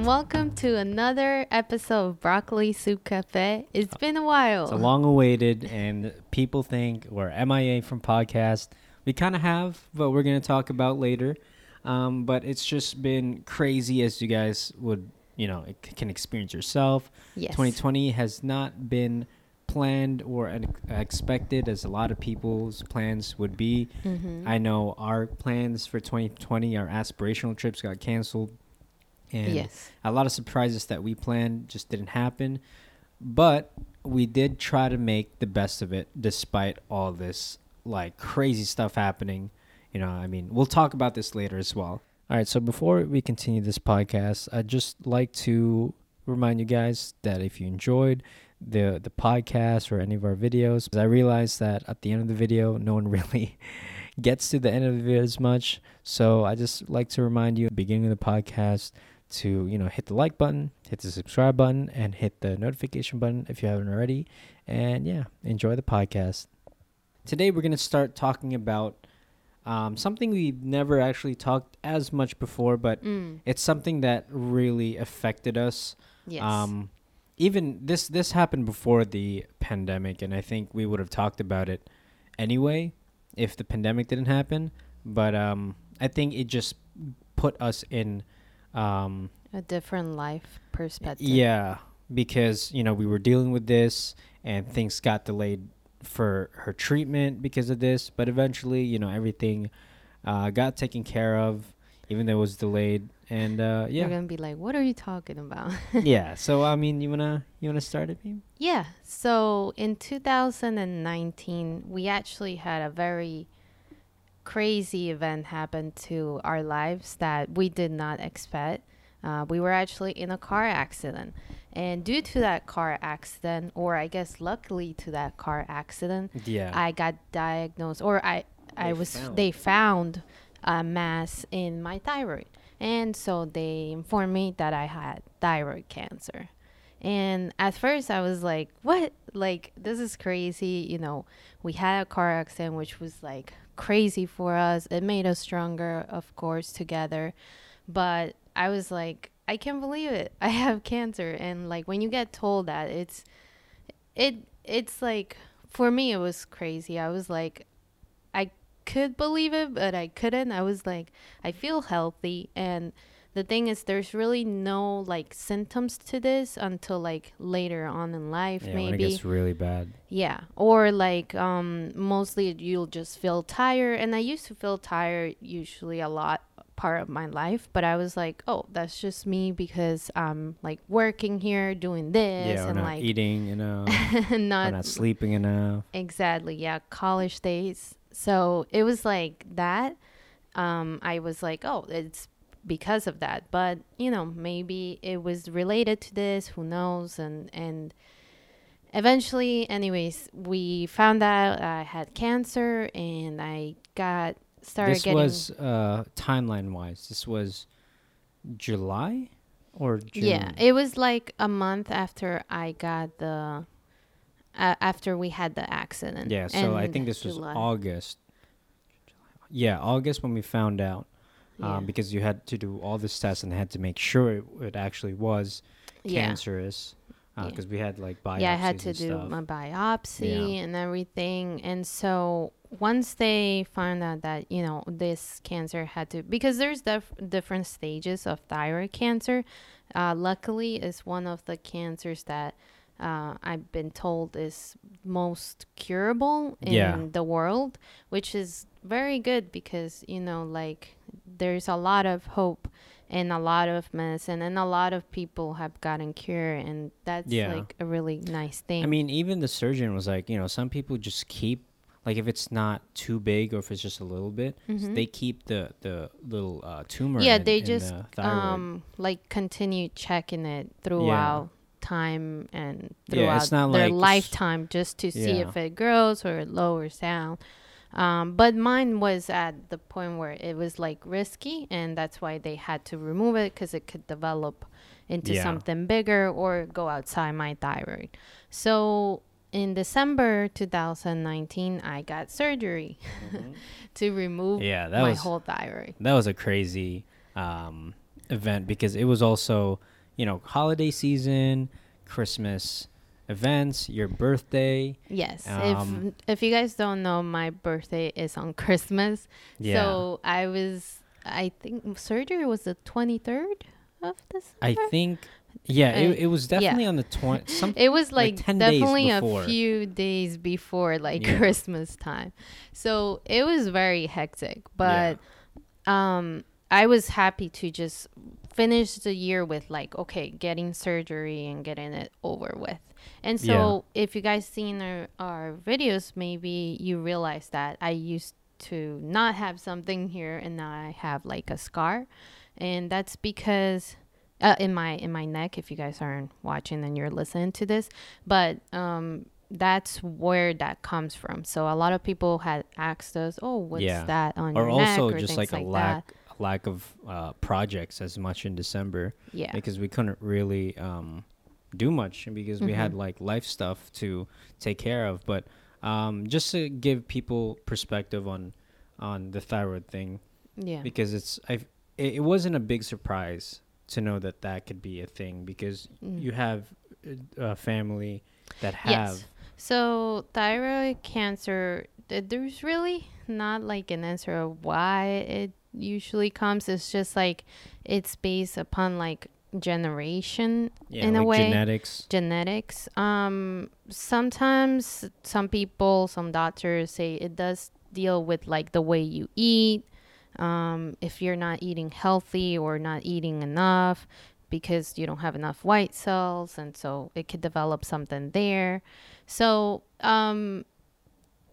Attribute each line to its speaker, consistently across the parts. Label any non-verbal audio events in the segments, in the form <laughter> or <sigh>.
Speaker 1: and welcome to another episode of Broccoli Soup Cafe. It's been a while.
Speaker 2: It's a long awaited, and people think we're MIA from podcast. We kind of have, but we're going to talk about later. Um, but it's just been crazy, as you guys would, you know, can experience yourself.
Speaker 1: yes.
Speaker 2: 2020 has not been planned or an- expected as a lot of people's plans would be.
Speaker 1: Mhm.
Speaker 2: I know our plans for 2020, our aspirational trips got canceled. And
Speaker 1: yes.
Speaker 2: a lot of surprises that we planned just didn't happen. But we did try to make the best of it despite all this like crazy stuff happening. You know, I mean, we'll talk about this later as well. All right, so before we continue this podcast, I'd just like to remind you guys that if you enjoyed the the podcast or any of our videos, 'cause I realize that at the end of the video, no one <laughs> really gets to the end of the video as much. So I just like to remind you, at the beginning of the podcast, to you know hit the like button, hit the subscribe button, and hit the notification button if you haven't already. And yeah, enjoy the podcast. Today we're gonna start talking about um, something we've never actually talked as much before, but
Speaker 1: Mm.
Speaker 2: it's something that really affected us.
Speaker 1: Yes.
Speaker 2: Um, even this this happened before the pandemic, and I think we would have talked about it anyway if the pandemic didn't happen. But um, I think it just put us in, um,
Speaker 1: a different life perspective.
Speaker 2: yeah, because you know we were dealing with this, and things got delayed for her treatment because of this. But eventually, you know, everything uh, got taken care of, even though it was delayed. And uh,
Speaker 1: You're
Speaker 2: yeah,
Speaker 1: gonna be like, what are you talking about? <laughs>
Speaker 2: yeah. So I mean, you wanna you wanna start it, maybe?
Speaker 1: yeah. So in 2019, we actually had a very crazy event happened to our lives that we did not expect. Uh, we were actually in a car accident. And due to that car accident, or I guess luckily to that car accident,
Speaker 2: Yeah.
Speaker 1: I got diagnosed, or I, I
Speaker 2: They
Speaker 1: was,
Speaker 2: found.
Speaker 1: they found a mass in my thyroid. And so they informed me that I had thyroid cancer. And at first I was like, what? Like, this is crazy. You know, we had a car accident, which was like crazy for us. It made us stronger, of course, together. But I was like, I can't believe it. <laughs> I have cancer. And like, when you get told that, it's, it, it's like, for me, it was crazy. I was like, I could believe it, but I couldn't. I was like, I feel healthy. And the thing is, there's really no like symptoms to this until like later on in life,
Speaker 2: yeah, when it
Speaker 1: maybe.
Speaker 2: gets really bad.
Speaker 1: Yeah. Or like um mostly you'll just feel tired and I used to feel tired usually a lot part of my life, but I was like, "Oh, that's just me because I'm like working here doing this
Speaker 2: yeah,
Speaker 1: and
Speaker 2: not
Speaker 1: like
Speaker 2: eating you know <laughs>
Speaker 1: not
Speaker 2: not sleeping enough.
Speaker 1: exactly, yeah, college days." So, it was like that um I was like, "Oh, it's because of that." But, you know, maybe it was related to this, who knows? And and eventually anyways we found out i had cancer and i got started getting
Speaker 2: this
Speaker 1: getting
Speaker 2: was uh, timeline wise. This was July or June.
Speaker 1: yeah it was like a month after i got the uh, after we had the accident
Speaker 2: Yeah, so I think this was August. Yeah, August when we found out,
Speaker 1: yeah.
Speaker 2: um, because you had to do all this tests and had to make sure it, it actually was
Speaker 1: yeah
Speaker 2: cancerous.
Speaker 1: Yeah.
Speaker 2: Because we had like biopsies
Speaker 1: yeah i had to do my biopsy and everything and so once they found out that you know this cancer had to because there's def- different stages of thyroid cancer uh, luckily is one of the cancers that uh, i've been told is most curable in
Speaker 2: Yeah.
Speaker 1: the world which is very good because you know like there's a lot of hope and a lot of medicine and a lot of people have gotten cured and that's
Speaker 2: Yeah.
Speaker 1: like a really nice thing
Speaker 2: I mean, even the surgeon was like, you know, some people just keep like if it's not too big or if it's just a little bit, s-
Speaker 1: Mhm.
Speaker 2: they keep the the little uh, tumor.
Speaker 1: yeah
Speaker 2: in-
Speaker 1: they
Speaker 2: in
Speaker 1: just
Speaker 2: the
Speaker 1: um like continue checking it throughout time and throughout
Speaker 2: Yeah,
Speaker 1: their
Speaker 2: like
Speaker 1: lifetime just to see
Speaker 2: Yeah.
Speaker 1: if it grows or it lowers down um, but mine was at the point where it was like risky and that's why they had to remove it because it could develop into
Speaker 2: Yeah.
Speaker 1: something bigger or go outside my thyroid so in december 2019 i got surgery <laughs> to remove
Speaker 2: Yeah, that
Speaker 1: my
Speaker 2: was
Speaker 1: whole thyroid
Speaker 2: that was a crazy um event because it was also, you know, holiday season, Christmas events, your birthday.
Speaker 1: Yes.
Speaker 2: Um,
Speaker 1: if if you guys don't know, my birthday is on <laughs> Christmas.
Speaker 2: Yeah.
Speaker 1: So I was I think surgery was the twenty third of December.
Speaker 2: I think yeah, it, it was
Speaker 1: yeah.
Speaker 2: definitely on the 20 <laughs> some
Speaker 1: It was
Speaker 2: like
Speaker 1: like,
Speaker 2: 10
Speaker 1: definitely a few days before like
Speaker 2: Yeah.
Speaker 1: Christmas time. So it was very hectic, but um I was happy to just finish the year with like okay, getting surgery and getting it over with. And so if you guys seen our, our videos, maybe you realize that I used to not have something here and now I have like a scar. And that's because uh, in my in my neck if you guys aren't watching and you're listening to this but um that's where that comes from so a lot of people had asked us oh what's
Speaker 2: Yeah.
Speaker 1: that on
Speaker 2: or
Speaker 1: your neck
Speaker 2: also
Speaker 1: or
Speaker 2: just like a
Speaker 1: that.
Speaker 2: lack a lack of uh, projects as much in December
Speaker 1: yeah
Speaker 2: because we couldn't really um, do much because we had
Speaker 1: Mhm.
Speaker 2: like life stuff to take care of. But um, just to give people perspective on on the thyroid thing
Speaker 1: yeah
Speaker 2: because it's I it, it wasn't a big surprise to know that that could be a thing because
Speaker 1: Mm.
Speaker 2: you have uh, a family that have
Speaker 1: Yes. So thyroid cancer, there's really not like an answer of why it usually comes. It's just like it's based upon like generation
Speaker 2: yeah,
Speaker 1: in
Speaker 2: like
Speaker 1: a way.
Speaker 2: genetics.
Speaker 1: genetics. Um, sometimes some people, some doctors say it does deal with like the way you eat. Um, if you're not eating healthy or not eating enough because you don't have enough white cells, and so it could develop something there. So, um,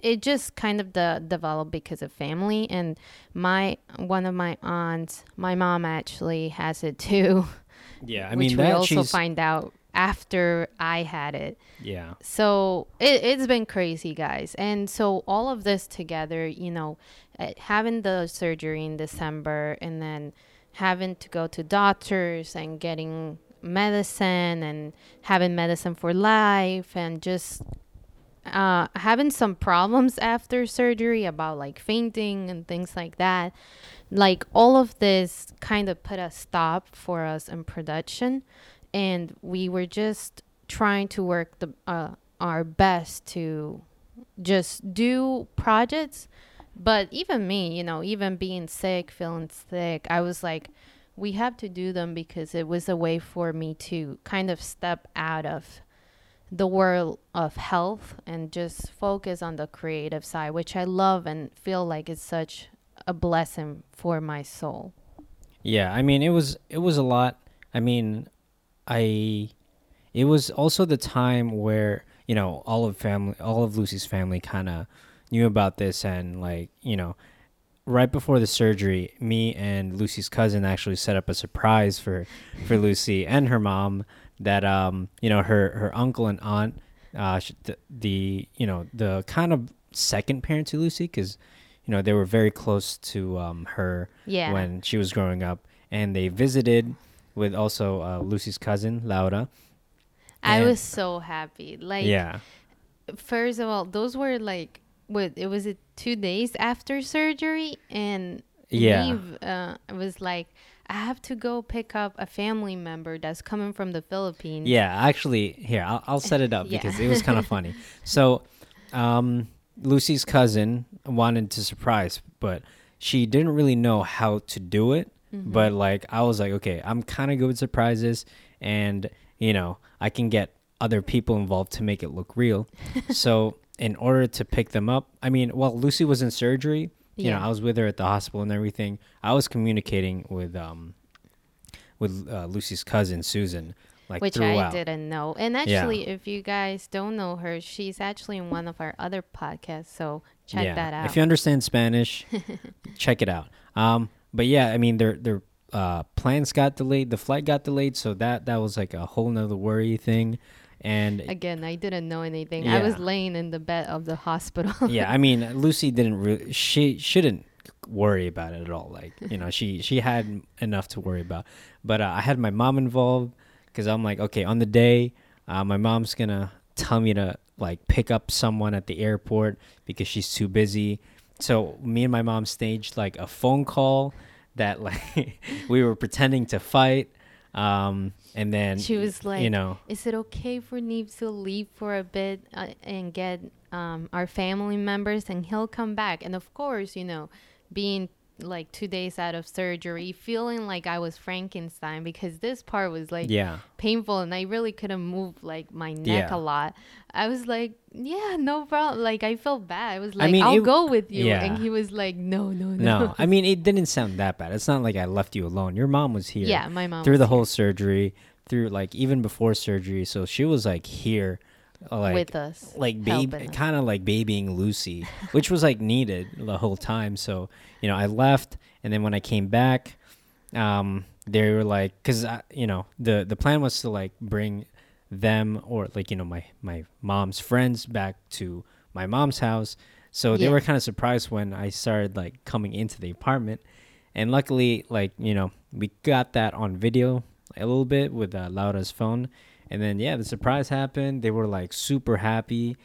Speaker 1: it just kind of de- developed because of family and my one of my aunts my mom actually has it too <laughs>
Speaker 2: Yeah, I
Speaker 1: which
Speaker 2: mean
Speaker 1: we also
Speaker 2: she's
Speaker 1: find out after I had it.
Speaker 2: yeah.
Speaker 1: So it, it's been crazy, guys. And so all of this together, you know, uh, having the surgery in December and then having to go to doctors and getting medicine and having medicine for life and just uh, having some problems after surgery about like fainting and things like that. Like all of this kind of put a stop for us in production, and we were just trying to work the uh, our best to just do projects. But even me, you know, even being sick, feeling sick, I was like, we have to do them because it was a way for me to kind of step out of the world of health and just focus on the creative side, which I love and feel like it's such a blessing for my soul.
Speaker 2: Yeah, I mean it was it was a lot. I mean, I it was also the time where, you know, all of family all of Lucy's family kind of knew about this and like, you know, right before the surgery, me and Lucy's cousin actually set up a surprise for for Lucy and her mom that um, you know, her her uncle and aunt uh the, the you know, the kind of second parent to Lucy cuz you know, they were very close to um her
Speaker 1: Yeah.
Speaker 2: when she was growing up, and they visited with also uh, Lucy's cousin Laura.
Speaker 1: I
Speaker 2: and-
Speaker 1: was so happy. Like,
Speaker 2: yeah,
Speaker 1: first of all, those were like, what, it was it two days after surgery? And
Speaker 2: Yeah.
Speaker 1: Eve uh, was like, I have to go pick up a family member that's coming from the Philippines.
Speaker 2: yeah. Actually, here I'll, I'll set it up <laughs>
Speaker 1: Yeah.
Speaker 2: because it was kind of funny. So, um, Lucy's cousin wanted to surprise, but she didn't really know how to do it.
Speaker 1: Mm-hmm.
Speaker 2: But like, I was like, okay, I'm kind of good with surprises, and you know, I can get other people involved to make it look real. <laughs> so, in order to pick them up, I mean, while Lucy was in surgery, you know, I was with her at the hospital and everything. I was communicating with um with uh, Lucy's cousin Susan, like
Speaker 1: which
Speaker 2: throughout.
Speaker 1: I didn't know. And
Speaker 2: Yeah.
Speaker 1: actually, if you guys don't know her, she's actually in one of our other podcasts. So check
Speaker 2: Yeah.
Speaker 1: that out.
Speaker 2: If you understand Spanish, <laughs> check it out. Um, but yeah, I mean, their their uh, plans got delayed. The flight got delayed, so that that was like a whole nother worry thing. And
Speaker 1: Again, I didn't know anything. I was laying in the bed of the hospital. <laughs>
Speaker 2: yeah, I mean, Lucy didn't really. She shouldn't worry about it at all. Like you know, she she had enough to worry about. But uh, I had my mom involved because I'm like, okay, on the day, uh, my mom's gonna tell me to like pick up someone at the airport because she's too busy. So me and my mom staged like a phone call that like <laughs> we were pretending to fight. Um, and then
Speaker 1: She was like,
Speaker 2: you know,
Speaker 1: Is it okay for Neve to leave for a bit uh, and get um, our family members and he'll come back? And of course, you know, being like two days out of surgery, feeling like I was Frankenstein because this part was like
Speaker 2: yeah,
Speaker 1: painful and I really couldn't move like my neck
Speaker 2: Yeah.
Speaker 1: a lot. I was like, yeah, no problem. Like I felt bad. I was like,
Speaker 2: I mean,
Speaker 1: I'll
Speaker 2: it-
Speaker 1: go with you.
Speaker 2: yeah.
Speaker 1: And he was like, no, no, no.
Speaker 2: no, I <laughs> mean it didn't sound that bad. It's not like I left you alone. Your mom was here.
Speaker 1: Yeah, my mom
Speaker 2: through the whole surgery, through like even before surgery. So she was like here, like
Speaker 1: with us.
Speaker 2: like baby, kind of like babying Lucy, which was like needed the whole time. So you know, I left, and then when I came back, um, they were like, because you know, the the plan was to like bring them or like you know my my mom's friends back to my mom's house. So they
Speaker 1: Yeah.
Speaker 2: were kind of surprised when I started like coming into the apartment, and luckily, like you know, we got that on video a little bit with uh, Laura's phone, and then yeah, the surprise happened. They were like super happy.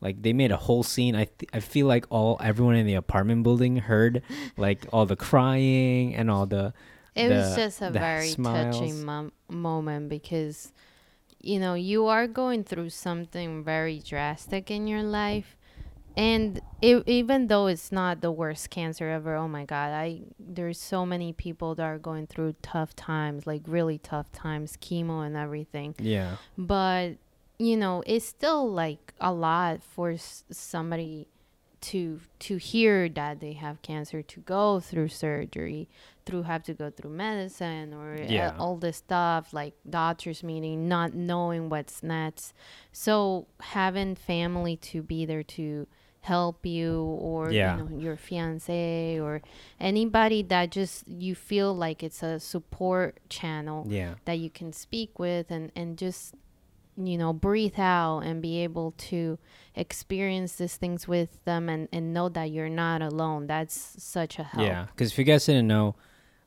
Speaker 2: Like they made a whole scene. I th- I feel like all everyone in the apartment building heard like all the crying and all the
Speaker 1: It was just a very
Speaker 2: smiles.
Speaker 1: touching mom- moment because, you know, you are going through something very drastic in your life. And it, even though it's not the worst cancer ever, oh my God, I there's so many people that are going through tough times, like really tough times, chemo and everything.
Speaker 2: Yeah.
Speaker 1: But you know it's still like a lot for s- somebody to to hear that they have cancer to go through surgery through have to go through medicine or uh,
Speaker 2: Yeah.
Speaker 1: all this stuff like doctors meeting not knowing what's next. So having family to be there to help you or
Speaker 2: Yeah.
Speaker 1: you know your fiance or anybody that just you feel like it's a support channel
Speaker 2: yeah
Speaker 1: that you can speak with and and just you know breathe out and be able to experience these things with them and and know that you're not alone that's such a help
Speaker 2: Yeah, because if you guys didn't know,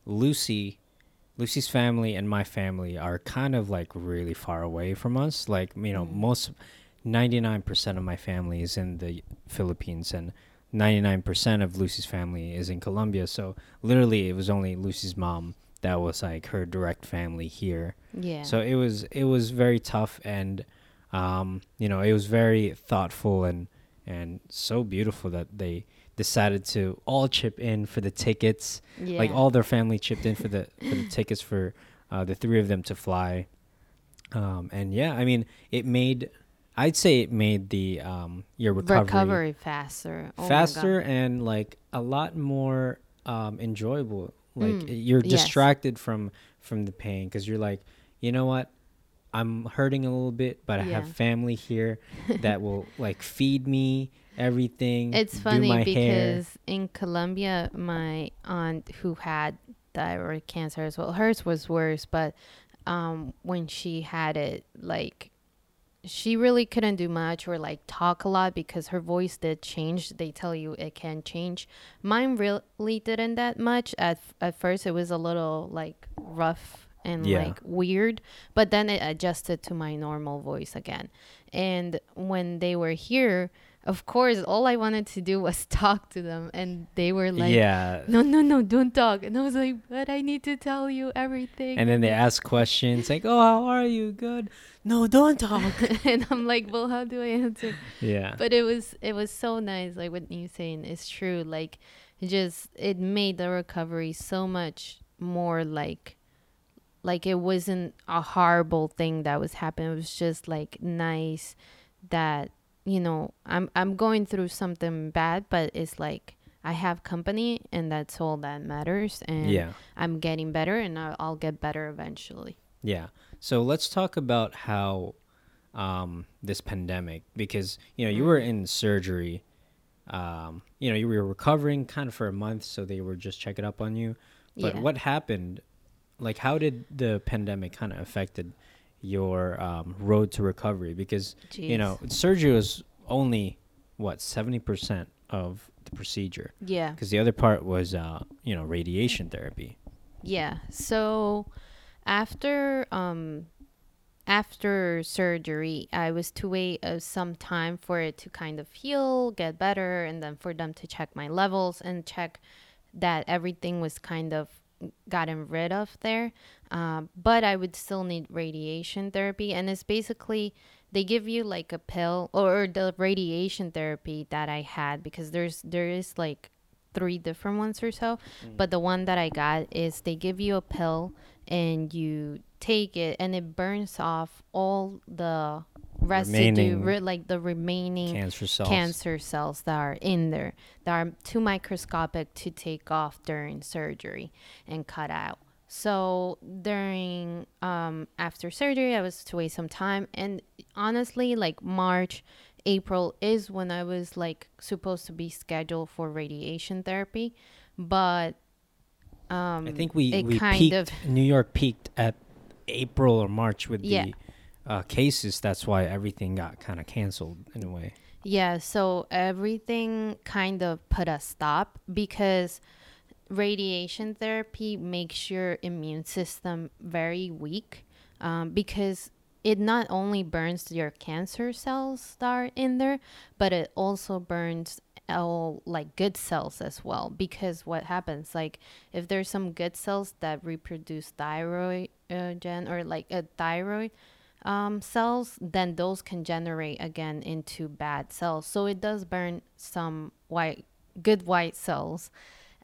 Speaker 2: Lucy, Lucy's family and my family are kind of like really far away from us. Like you know,
Speaker 1: Mhm.
Speaker 2: most ninety nine percent of my family is in the Philippines, and ninety nine percent of Lucy's family is in Colombia. So literally, it was only Lucy's mom that was like her direct family here.
Speaker 1: yeah
Speaker 2: So it was it was very tough and um, you know, it was very thoughtful and and so beautiful that they decided to all chip in for the tickets.
Speaker 1: yeah
Speaker 2: Like all their family chipped in for the for the tickets for uh, the three of them to fly. Um, and yeah, I mean, it made I'd say it made the um, your recovery,
Speaker 1: recovery, faster Oh
Speaker 2: faster and like a lot more um, enjoyable. Like
Speaker 1: Mm,
Speaker 2: you're
Speaker 1: yes.
Speaker 2: distracted from from the pain because you're like, you know what, I'm hurting a little bit, but I have family here <laughs> that will like feed me everything.
Speaker 1: it's funny
Speaker 2: my hair.
Speaker 1: because in colombia my aunt who had thyroid cancer as well hers was worse but um when she had it like she really couldn't do much or like talk a lot because her voice did change. They tell you it can change. Mine really didn't that much. At at first, it was a little like rough and
Speaker 2: Yeah.
Speaker 1: like weird, but then it adjusted to my normal voice again. And when they were here, of course, all I wanted to do was <laughs> talk to them, and they were like,
Speaker 2: yeah.
Speaker 1: "No, no, no, don't talk." And I was like, "But I need to tell you everything."
Speaker 2: And then they ask questions like, "Oh, how are you? Good." No, don't talk. <laughs>
Speaker 1: and I'm like, "Well, how do I answer?"
Speaker 2: yeah.
Speaker 1: but it was it was so nice like what you saying is true like it just it made the recovery so much more like like it wasn't a horrible thing that was happening it was just like nice that you know i'm i'm going through something bad but it's like i have company and that's all that matters and
Speaker 2: yeah.
Speaker 1: i'm getting better and I'll, I'll get better eventually
Speaker 2: Yeah. So let's talk about how um, this pandemic, because you know you were in surgery, um, you know you were recovering kind of for a month, so they were just checking up on you. But
Speaker 1: Yeah.
Speaker 2: what happened? Like, how did the pandemic kind of affected your um, road to recovery? Because you know surgery was only what seventy percent of the procedure,
Speaker 1: yeah
Speaker 2: because the other part was uh, you know radiation therapy.
Speaker 1: Yeah. So after um after surgery, I was to wait uh, some time for it to kind of heal, get better, and then for them to check my levels and check that everything was kind of gotten rid of there. Um, but I would still need radiation therapy, and it's basically they give you like a pill or the radiation therapy that I had because there's there is like three different ones or so, but the one that I got is they give you a pill and you take it and it burns off all the residue, re- like the remaining
Speaker 2: Cancer cells.
Speaker 1: cancer cells that are in there that are too microscopic to take off during surgery and cut out. So during um, after surgery, I was to wait some time, and honestly, like March, April is when I was like supposed to be scheduled for radiation therapy, but um,
Speaker 2: I think we we
Speaker 1: kind
Speaker 2: peaked.
Speaker 1: of
Speaker 2: New York peaked at April or March with
Speaker 1: Yeah.
Speaker 2: the uh, cases. That's why everything got kind of canceled in a way.
Speaker 1: Yeah, so everything kind of put a stop because radiation therapy makes your immune system very weak um, because it not only burns your cancer cells that are in there, but it also burns all like good cells as well. Because what happens, like if there's some good cells that reproduce thyroid uh, gen or like a thyroid um, cells, then those can generate again into bad cells. So it does burn some white, good white cells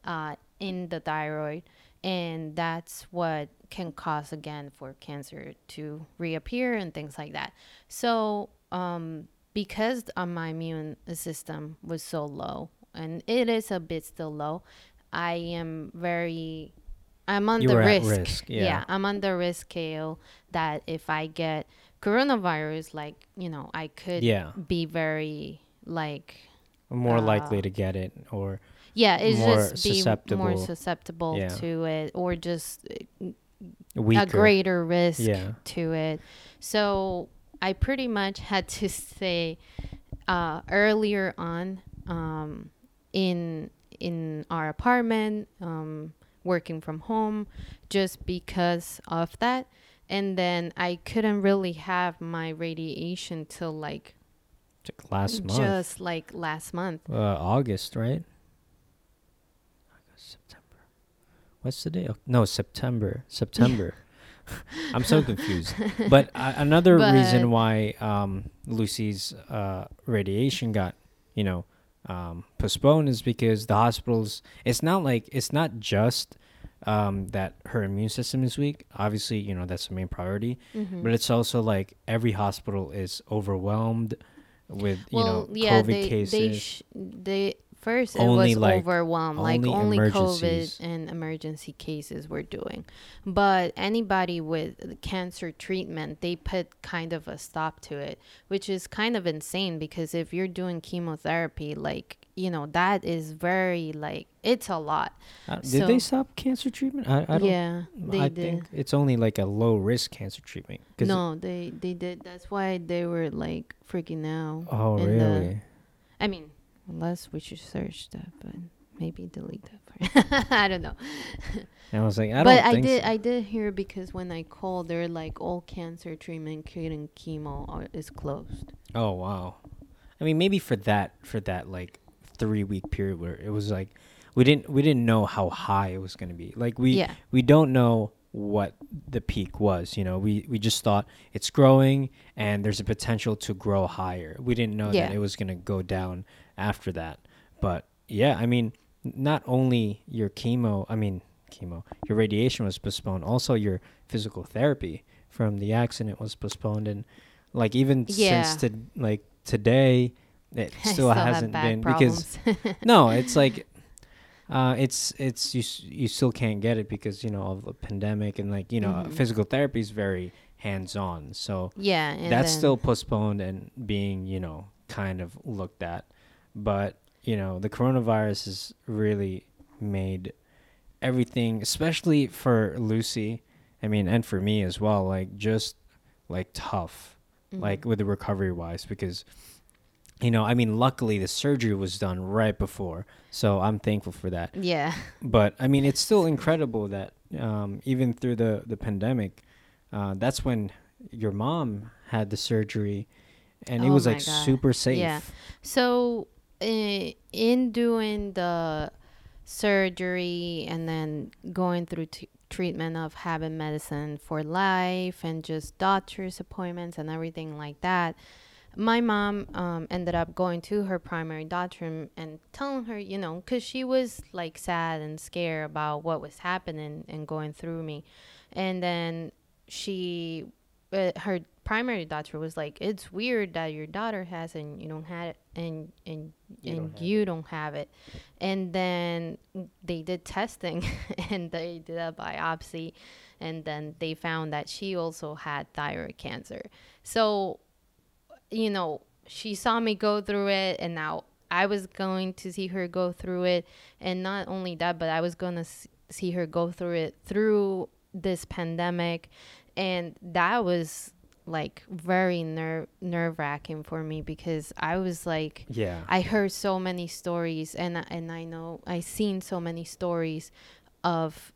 Speaker 1: uh, in the thyroid, and that's what can cause again for cancer to reappear and things like that. So um, because my immune system was so low, and it is a bit still low, I am very I'm on
Speaker 2: You
Speaker 1: the risk.
Speaker 2: risk, yeah.
Speaker 1: I'm on the risk scale that if I get coronavirus, like, you know, I could
Speaker 2: Yeah,
Speaker 1: be very like
Speaker 2: more
Speaker 1: uh,
Speaker 2: likely to get it, or
Speaker 1: yeah, it's
Speaker 2: More
Speaker 1: just be more
Speaker 2: susceptible.
Speaker 1: susceptible
Speaker 2: Yeah.
Speaker 1: to it or just
Speaker 2: weaker.
Speaker 1: a greater risk
Speaker 2: Yeah.
Speaker 1: to it. So I pretty much had to <laughs> say uh, earlier on um, in in our apartment, um, working from home, just because of that. And then I couldn't really have my radiation till like
Speaker 2: last month,
Speaker 1: just like last month.
Speaker 2: uh, August, right? August, September. What's the day? Oh, no, September. <laughs> September. I'm so confused. But uh, <laughs> another
Speaker 1: But-
Speaker 2: reason why um, Lucy's uh, radiation got, you know, um, postponed is because the hospitals. It's not like it's not just um, that her immune system is weak. Obviously, you know that's the main priority.
Speaker 1: Mhm.
Speaker 2: But it's also like every hospital is overwhelmed with you know
Speaker 1: yeah,
Speaker 2: COVID
Speaker 1: they,
Speaker 2: cases.
Speaker 1: They, sh- they first it
Speaker 2: Only,
Speaker 1: was
Speaker 2: like,
Speaker 1: overwhelmed, like
Speaker 2: only
Speaker 1: only. COVID and emergency cases were doing, but anybody with cancer treatment, they put kind of a stop to it, which is kind of insane because if you're doing chemotherapy, like you know that is very like it's a lot.
Speaker 2: Uh, did they stop cancer treatment? I, I don't.
Speaker 1: yeah, they
Speaker 2: I
Speaker 1: did.
Speaker 2: think it's only like a low risk cancer treatment.
Speaker 1: No, they they did. That's why they were like freaking out.
Speaker 2: Oh
Speaker 1: in the-
Speaker 2: really?
Speaker 1: I mean, unless we should search that, but maybe delete that part. <laughs> I don't know.
Speaker 2: And I was like, I
Speaker 1: but
Speaker 2: don't
Speaker 1: I did,
Speaker 2: so.
Speaker 1: I did hear because when I called, they're like, all cancer treatment, including chemo, are, is closed.
Speaker 2: Oh wow. I mean, maybe for that for that like three week period where it was like we didn't we didn't know how high it was going to be. Like we
Speaker 1: yeah,
Speaker 2: we don't know what the peak was. You know, we we just thought it's growing and there's a potential to grow higher. We didn't know
Speaker 1: Yeah.
Speaker 2: that it was going to go down after that. But yeah, I mean, not only your chemo, I mean chemo, your radiation was postponed. Also, your physical therapy from the accident was postponed, and like even
Speaker 1: Yeah.
Speaker 2: since to like today, it <laughs>
Speaker 1: I
Speaker 2: still, hasn't been because <laughs> no, it's like uh, it's it's you you still can't get it because you know of the pandemic and like you know
Speaker 1: Mhm.
Speaker 2: physical therapy is very hands on. So
Speaker 1: yeah,
Speaker 2: that's still postponed and being you know kind of looked at, but you know the coronavirus has really made everything, especially for Lucy. I mean, and for me as well, like just like tough
Speaker 1: Mhm.
Speaker 2: like with the recovery wise because you know i mean luckily the surgery was done right before so i'm thankful for that
Speaker 1: yeah,
Speaker 2: but i mean it's still incredible that um, even through the the pandemic uh, that's when your mom had the surgery and it
Speaker 1: Oh
Speaker 2: was like
Speaker 1: God.
Speaker 2: super safe
Speaker 1: Yeah. So, in doing the surgery and then going through t- treatment of having medicine for life and just doctor's appointments and everything like that my mom um, ended up going to her primary doctor and telling her, you know, because she was like sad and scared about what was happening and going through me. And then she, uh, her primary doctor was like, "It's weird that your daughter has and you don't have it, and and
Speaker 2: You
Speaker 1: and
Speaker 2: don't have
Speaker 1: you don't have it." And then they did testing, <laughs> and they did a biopsy, and then they found that she also had thyroid cancer. So, you know, she saw me go through it, and now I was going to see her go through it, and not only that, but I was going to see her go through it through this pandemic and that was like very ner- nerve wracking for me because I was like,
Speaker 2: Yeah.
Speaker 1: I heard so many stories, and and I know I seen so many stories of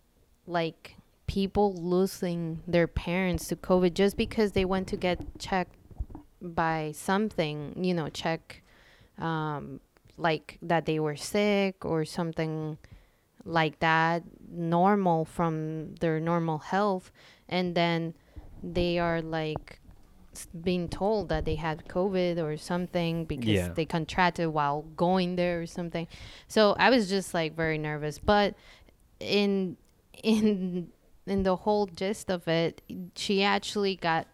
Speaker 1: like people losing their parents to COVID just because they went to get checked by something, you know, check um, like that they were sick or something like that, normal from their normal health, and then they are like being told that they had COVID or something because
Speaker 2: Yeah.
Speaker 1: they contracted while going there or something. So I was just like very nervous, but in in in the whole gist of it, she actually got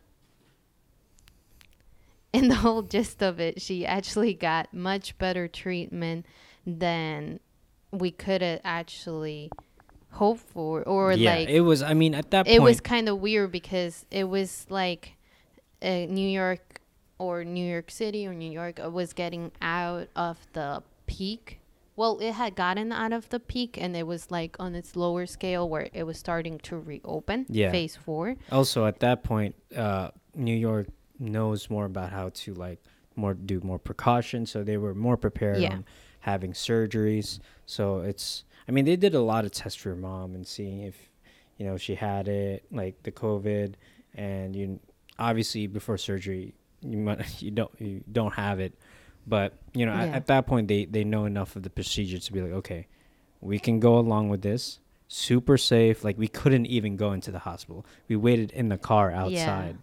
Speaker 1: in the whole gist of it, she actually got much better treatment than we could have actually hoped for or
Speaker 2: yeah.
Speaker 1: like
Speaker 2: it was. I mean, at that
Speaker 1: it
Speaker 2: point,
Speaker 1: was kind of weird because it was like uh, New York or New York City or New York uh, was getting out of the peak. Well, it had gotten out of the peak and it was like on its lower scale where it was starting to reopen.
Speaker 2: Yeah.
Speaker 1: Phase four.
Speaker 2: also at that point, uh, New York knows more about how to like more do more precautions, so they were more prepared
Speaker 1: Yeah.
Speaker 2: on having surgeries. So it's. I mean, they did a lot of tests for your mom and seeing if, you know, she had it, like the COVID, and you obviously before surgery you might <laughs> you don't you don't have it, but you know at,
Speaker 1: Yeah.
Speaker 2: at that point they they know enough of the procedure to be like okay, we can go along with this. Super safe. Like we couldn't even go into the hospital. We waited in the car outside.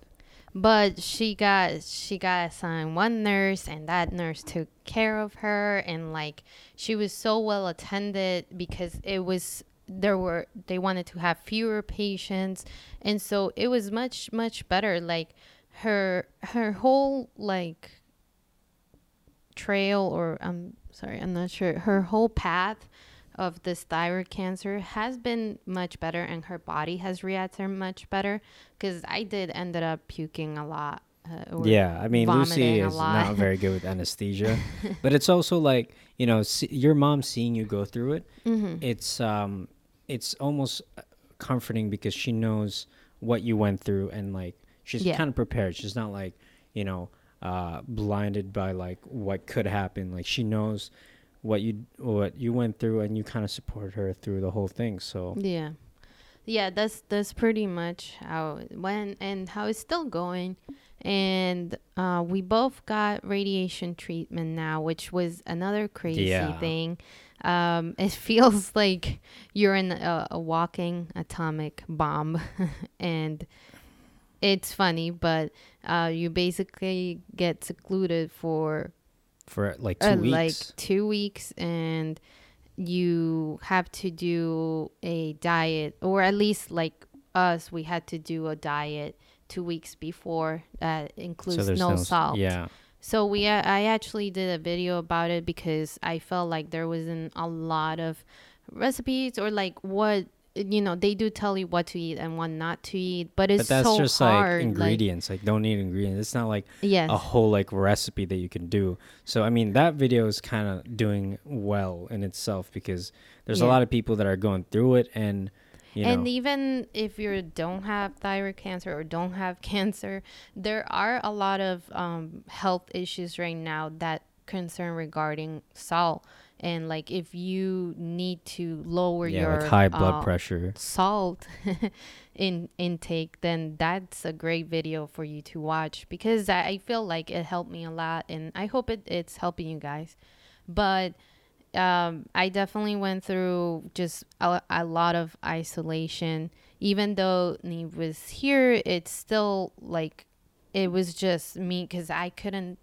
Speaker 1: But she got she got assigned one nurse and that nurse took care of her and like she was so well attended because it was there were they wanted to have fewer patients and so it was much much better like her her whole like trail or I'm sorry, I'm not sure. Her whole path of this thyroid cancer has been much better and her body has reacted much better because I did ended up puking a lot. Uh, or
Speaker 2: Yeah, I mean Lucy is not very good with anesthesia, <laughs> but it's also like you know see, your mom seeing you go through it.
Speaker 1: Mhm.
Speaker 2: It's um, it's almost uh, comforting because she knows what you went through and like she's
Speaker 1: Yeah.
Speaker 2: kind of prepared. She's not like you know uh, blinded by like what could happen. Like she knows what you what you went through and you kind of support her through the whole thing. So
Speaker 1: Yeah. Yeah, that's that's pretty much how it went and how it's still going. And uh, we both got radiation treatment now, which was another crazy
Speaker 2: Yeah.
Speaker 1: thing. Um, it <laughs> feels like you're in a, a walking atomic bomb, <laughs> and it's funny, but uh, you basically get secluded for
Speaker 2: for like two
Speaker 1: uh,
Speaker 2: weeks.
Speaker 1: like two weeks and you have to do a diet or at least like us we had to do a diet two weeks before that includes
Speaker 2: there's
Speaker 1: no,
Speaker 2: s-
Speaker 1: salt
Speaker 2: Yeah.
Speaker 1: So we uh, i actually did a video about it because i felt like there wasn't a lot of recipes or like what you know they do tell you what to eat and what not to eat but it's
Speaker 2: But that's
Speaker 1: so
Speaker 2: just
Speaker 1: hard
Speaker 2: like ingredients. Like, don't need ingredients. It's not like
Speaker 1: yes
Speaker 2: a whole like recipe that you can do. So I mean that video is kind of doing well in itself because there's a lot of people that are going through it and you know
Speaker 1: and even if you don't have thyroid cancer or don't have <laughs> cancer, there are a lot of um, health issues right now that concern regarding salt. And like if you need to lower
Speaker 2: yeah,
Speaker 1: your
Speaker 2: like high blood
Speaker 1: uh,
Speaker 2: pressure.
Speaker 1: salt <laughs> in intake, then that's a great video for you to watch because I I feel like it helped me a lot, and I hope it, it's helping you guys. But um, I definitely went through just a, a lot of isolation. Even though he was here, it's still like it was just me because I couldn't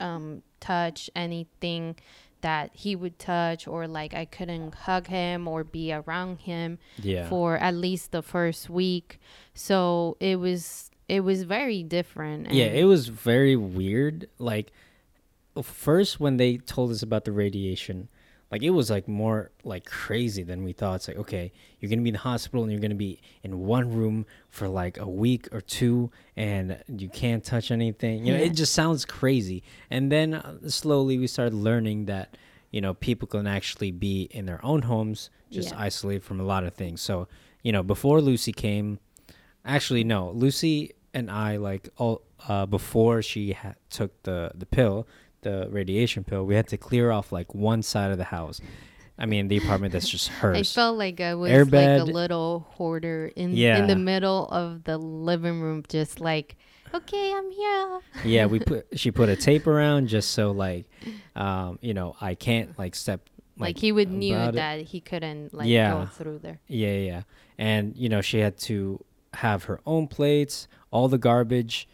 Speaker 1: um, touch anything that he would touch, or like I couldn't hug him or be around him
Speaker 2: Yeah.
Speaker 1: for at least the first week. So it was it was very different.
Speaker 2: yeah, it was very weird. Like first when they told us about the radiation, like it was like more like crazy than we thought. It's like, okay, you're gonna be in the hospital and you're gonna be in one room for like a week or two and you can't touch anything. You know,
Speaker 1: Yeah.
Speaker 2: it just sounds crazy. And then uh, slowly we started learning that, you know, people can actually be in their own homes, just
Speaker 1: Yeah.
Speaker 2: isolated from a lot of things. So, you know, before Lucy came, actually no, Lucy and I like all uh, before she ha- took the the pill, the radiation pill, we had to clear off like one side of the house. I mean, the apartment that's just <laughs> hers.
Speaker 1: I felt like I was
Speaker 2: Airbed.
Speaker 1: like a little hoarder in
Speaker 2: Yeah.
Speaker 1: in the middle of the living room, just like, okay, I'm here. <laughs>
Speaker 2: yeah, we put she put a <laughs> tape around just so like, um, you know, I can't like step
Speaker 1: Like, he would knew
Speaker 2: it.
Speaker 1: that he couldn't like
Speaker 2: Yeah.
Speaker 1: go through there.
Speaker 2: Yeah, yeah, yeah. And you know, she had to have her own plates, all the garbage.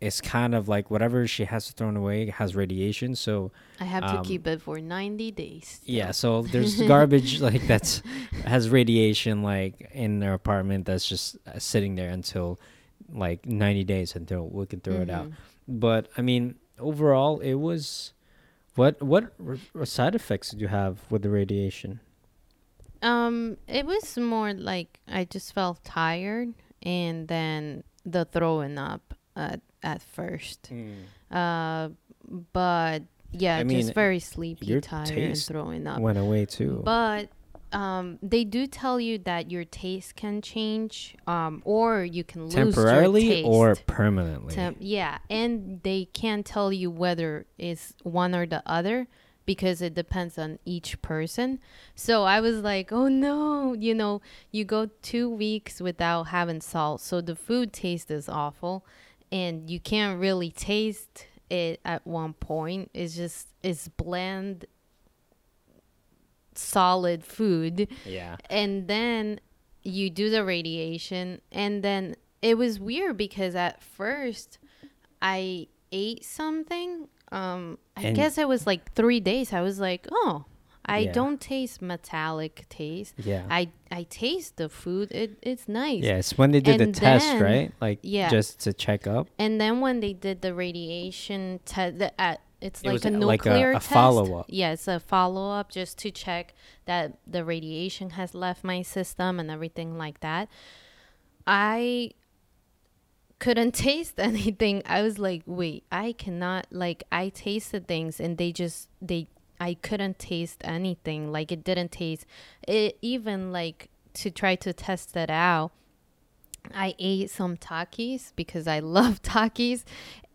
Speaker 2: It's kind of like whatever she has thrown away has radiation, so
Speaker 1: I have to
Speaker 2: Um,
Speaker 1: keep it for 90 days.
Speaker 2: yeah. So <laughs> there's garbage like that's has radiation like in their apartment that's just uh, sitting there until like 90 days until we can throw it out.
Speaker 1: Mhm.
Speaker 2: But I mean, overall, it was. What what r- r- side effects did you have with the radiation?
Speaker 1: Um, it was more like I just felt tired, and then the throwing up at at first. Uh, but yeah,
Speaker 2: I
Speaker 1: just
Speaker 2: mean,
Speaker 1: very sleepy, tired, and throwing up.
Speaker 2: Went away too.
Speaker 1: But um, they do tell you that your taste can change, um, or you can lose
Speaker 2: Temporarily or permanently?
Speaker 1: Temp- yeah, and they can't tell you whether it's one or the other because it depends on each person. So I was like, oh no, you know, you go two weeks without having salt, so the food taste is awful, and you can't really taste it at one point. It's just it's bland, solid food
Speaker 2: yeah.
Speaker 1: and then you do the radiation and then it was weird because at first i ate something um i
Speaker 2: And-
Speaker 1: guess it was like three days i was like oh i
Speaker 2: Yeah.
Speaker 1: don't taste metallic taste
Speaker 2: Yeah.
Speaker 1: i i taste the food it, it's nice
Speaker 2: Yes, when they did the
Speaker 1: And
Speaker 2: test, right? Like
Speaker 1: yeah.
Speaker 2: just to check up.
Speaker 1: and then when they did the radiation test at uh, it's
Speaker 2: It
Speaker 1: like a
Speaker 2: a- like a-
Speaker 1: nuclear
Speaker 2: a
Speaker 1: test.
Speaker 2: follow-up.
Speaker 1: Yeah, it's a follow up just to check that the radiation has left my system and everything like that. I couldn't <laughs> taste anything. I was like, wait, I cannot like I tasted things and they just they I couldn't taste anything. Like it didn't taste it even like to try to test it out. I ate some Takis because I <laughs> love Takis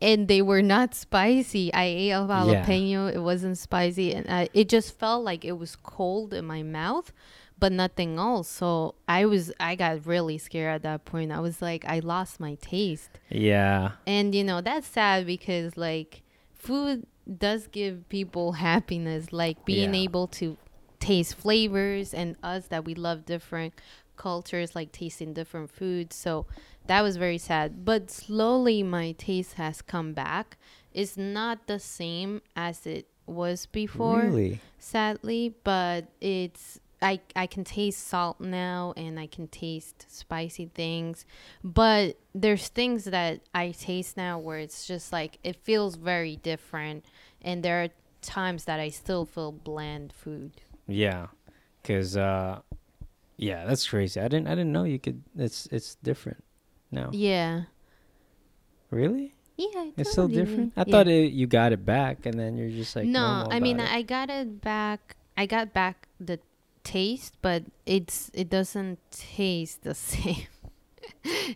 Speaker 1: and they were not spicy. I ate a jalapeno, it wasn't spicy and I, it just felt like it was cold in my mouth but nothing else. So I was I got really scared at that point. I was like I lost my taste.
Speaker 2: Yeah.
Speaker 1: And you know, that's sad because like food does give people happiness, like being
Speaker 2: Yeah.
Speaker 1: able to taste flavors and us that we love different cultures, like tasting different foods. So that was very sad. But slowly my taste has come back. It's not the same as it was before
Speaker 2: Really?
Speaker 1: sadly, but it's I I can taste salt now and I can taste spicy things, but there's things that I taste now where it's just like it feels very different and there are times that I still feel bland food.
Speaker 2: Yeah. Cuz uh yeah, that's crazy. I didn't I didn't know you could it's it's different now.
Speaker 1: Yeah.
Speaker 2: Really?
Speaker 1: Yeah,
Speaker 2: It's still different? I
Speaker 1: Yeah.
Speaker 2: thought it, you got it back and then you're just like
Speaker 1: no, I mean
Speaker 2: it.
Speaker 1: I got it back. I got back the taste, but it's it doesn't taste the <laughs> same.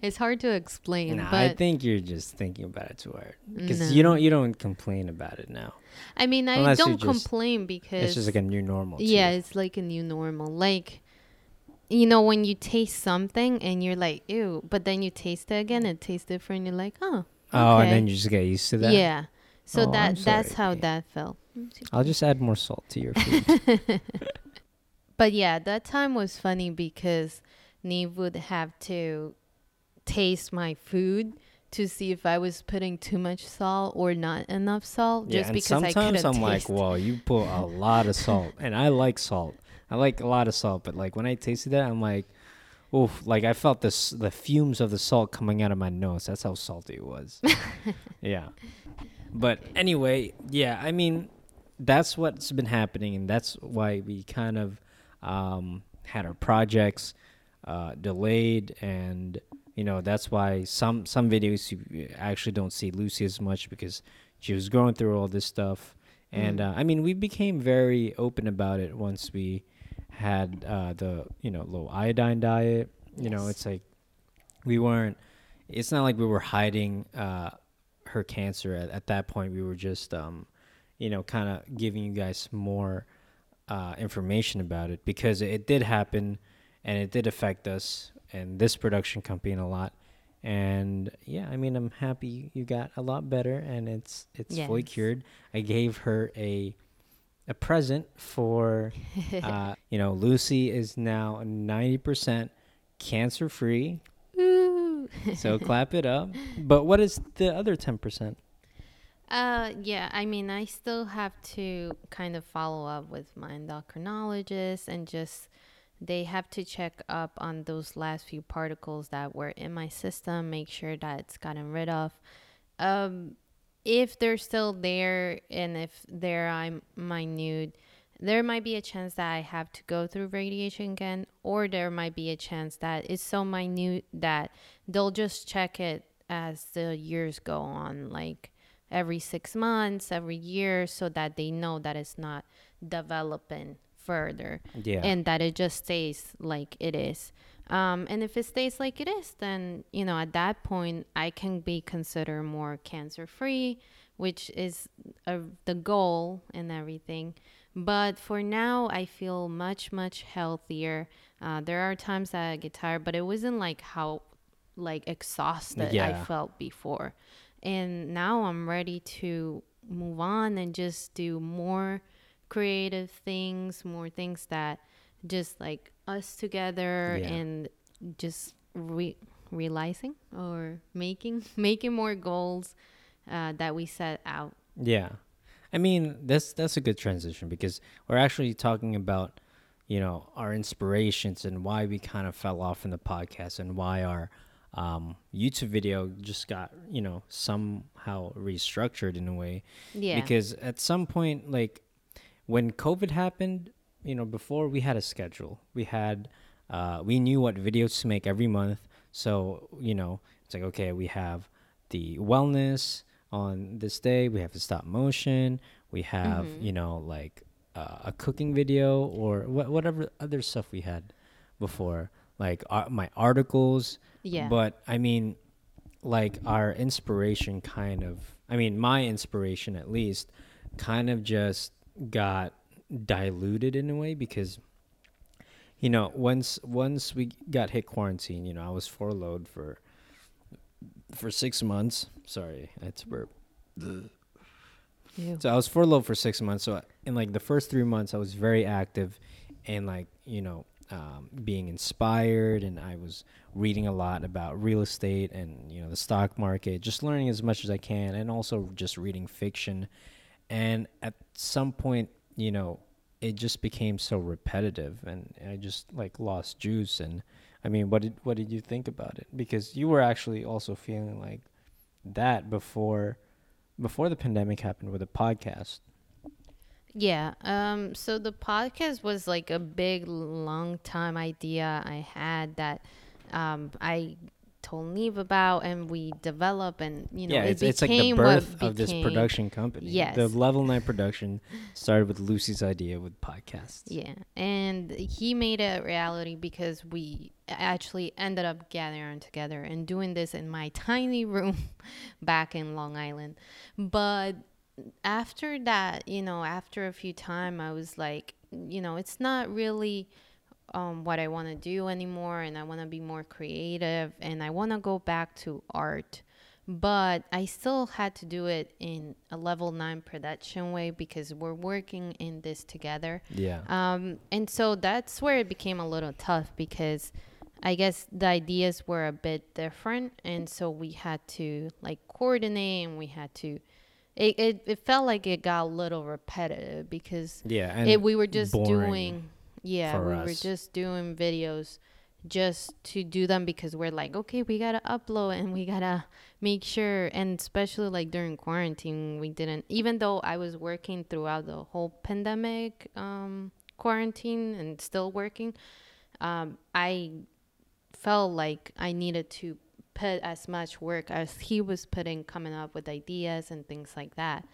Speaker 1: it's hard to explain,
Speaker 2: Nah,
Speaker 1: but
Speaker 2: I think you're just thinking about it too hard. Because
Speaker 1: No.
Speaker 2: you don't you don't complain about it now.
Speaker 1: I mean, I
Speaker 2: Unless
Speaker 1: don't
Speaker 2: just-
Speaker 1: complain because
Speaker 2: It's just like a new normal.
Speaker 1: yeah,
Speaker 2: you.
Speaker 1: it's like a new normal. Like, you know, when you taste something and you're like, ew, but then you taste it again, it tastes different. You're like, oh,
Speaker 2: Oh, and then you just get used to that.
Speaker 1: yeah. So
Speaker 2: Oh,
Speaker 1: that that's how that felt.
Speaker 2: I'll just add more salt to your <laughs> food.
Speaker 1: But yeah, that time was funny because Neve would have to taste my food to see if I was putting too much salt or not enough salt.
Speaker 2: yeah,
Speaker 1: Just
Speaker 2: and
Speaker 1: because I
Speaker 2: sometimes
Speaker 1: couldn't
Speaker 2: I'm like,
Speaker 1: taste.
Speaker 2: whoa, you put a lot of salt, and I like salt. I like a lot of salt, but like when I tasted that, I'm like, oof, like I felt this the fumes of the salt coming out of my nose. That's how salty it was. <laughs> yeah. But anyway, yeah, I mean, that's what's been happening, and that's why we kind of um, had our projects uh, delayed, and you know that's why some some videos you actually don't see Lucy as much because she was going through all this stuff, and
Speaker 1: Mm.
Speaker 2: uh, I mean, we became very open about it once we had uh, the you know low iodine diet. You know, it's like we weren't. It's not like we were hiding uh, her cancer at, at that point. We were just, um, you know, kind of giving you guys more uh, information about it because it did happen and it did affect us and this production company a lot. And yeah, I mean, I'm happy you got a lot better and it's it's fully cured. I gave her a a present for <laughs> uh, you know, Lucy is now 90% cancer free. So clap it up. But what is the other 10%?
Speaker 1: Uh, yeah, I mean, I still have to kind of follow up with my endocrinologist and just they have to check up on those last few particles that were in my system, make sure that it's gotten rid of. Um, if they're still there and if they're I'm minute, there might be a chance that I have to go through radiation again, or there might be a chance that it's so minute that they'll just check it as the years go on, like every six months, every year, so that they know that it's not developing further
Speaker 2: Yeah.
Speaker 1: and that it just stays like it is. Um, and if it stays like it is, then you know at that point I can be considered more cancer free, which is uh, the goal and everything. But for now, I feel much much healthier. Uh, there are times that I get tired, but it wasn't like how like exhausted I felt before. And now I'm ready to move on and just do more creative things, more things that just like us together
Speaker 2: Yeah.
Speaker 1: and just re- realizing or making <laughs> making more goals uh, that we set out.
Speaker 2: Yeah. I mean, that's that's a good transition because we're actually talking about, you know, our inspirations and why we kind of fell off in the podcast and why our um, YouTube video just got, you know, somehow restructured in a way.
Speaker 1: Yeah.
Speaker 2: Because at some point, like when COVID happened, you know, before we had a schedule, we had, uh, we knew what videos to make every month. So, you know, it's like, okay, we have the wellness on this day, we have the stop motion, we have,
Speaker 1: Mhm.
Speaker 2: you know, like uh, a cooking video or wha- whatever other stuff we had before, like uh, my articles.
Speaker 1: Yeah.
Speaker 2: But I mean, like our inspiration kind of, I mean, my inspiration at least, kind of just got diluted in a way because, you know, once once we got hit quarantine, you know, I was furloughed for for six months. Sorry, that's burp.
Speaker 1: Ew.
Speaker 2: So I was furloughed for six months. So in like the first three months, I was very active, and like you know, um, being inspired, and I was reading a lot about real estate and you know the stock market, just learning as much as I can, and also just reading fiction. And at some point, you know, it just became so repetitive, and I just like lost juice. And I mean, what did what did you think about it? Because you were actually also feeling like that before before the pandemic happened with the podcast.
Speaker 1: Yeah. Um. So the podcast was like a big, long time idea I had that, um, I told Neve about, and we developed, and you know,
Speaker 2: yeah,
Speaker 1: it
Speaker 2: it's, it's like the
Speaker 1: became
Speaker 2: birth of this production company.
Speaker 1: Yes.
Speaker 2: The Level 9 production started with Lucy's idea with podcasts.
Speaker 1: Yeah, and he made it a reality because we actually ended up gathering together and doing this in my <laughs> tiny room back in Long Island. But after that, you know, after a few time, I was like, you know, it's not really um, what I want to do anymore, and I want to be more creative, and I want to go back to art but I still had to do it in a level nine production way because we're working in this together.
Speaker 2: Yeah.
Speaker 1: Um, and so that's where it became a little tough because I guess the ideas were a bit different, and so we had to like coordinate, and we had to. It, it, it felt like it got a little repetitive because
Speaker 2: yeah. And
Speaker 1: it, we were just doing yeah we were just doing videos just to do them because we're like okay we gotta upload and we gotta make sure and especially like during quarantine we didn't even though i was working throughout the whole pandemic um, quarantine and still working um, i felt like i needed to put as much work as he was putting coming up with ideas and things like that.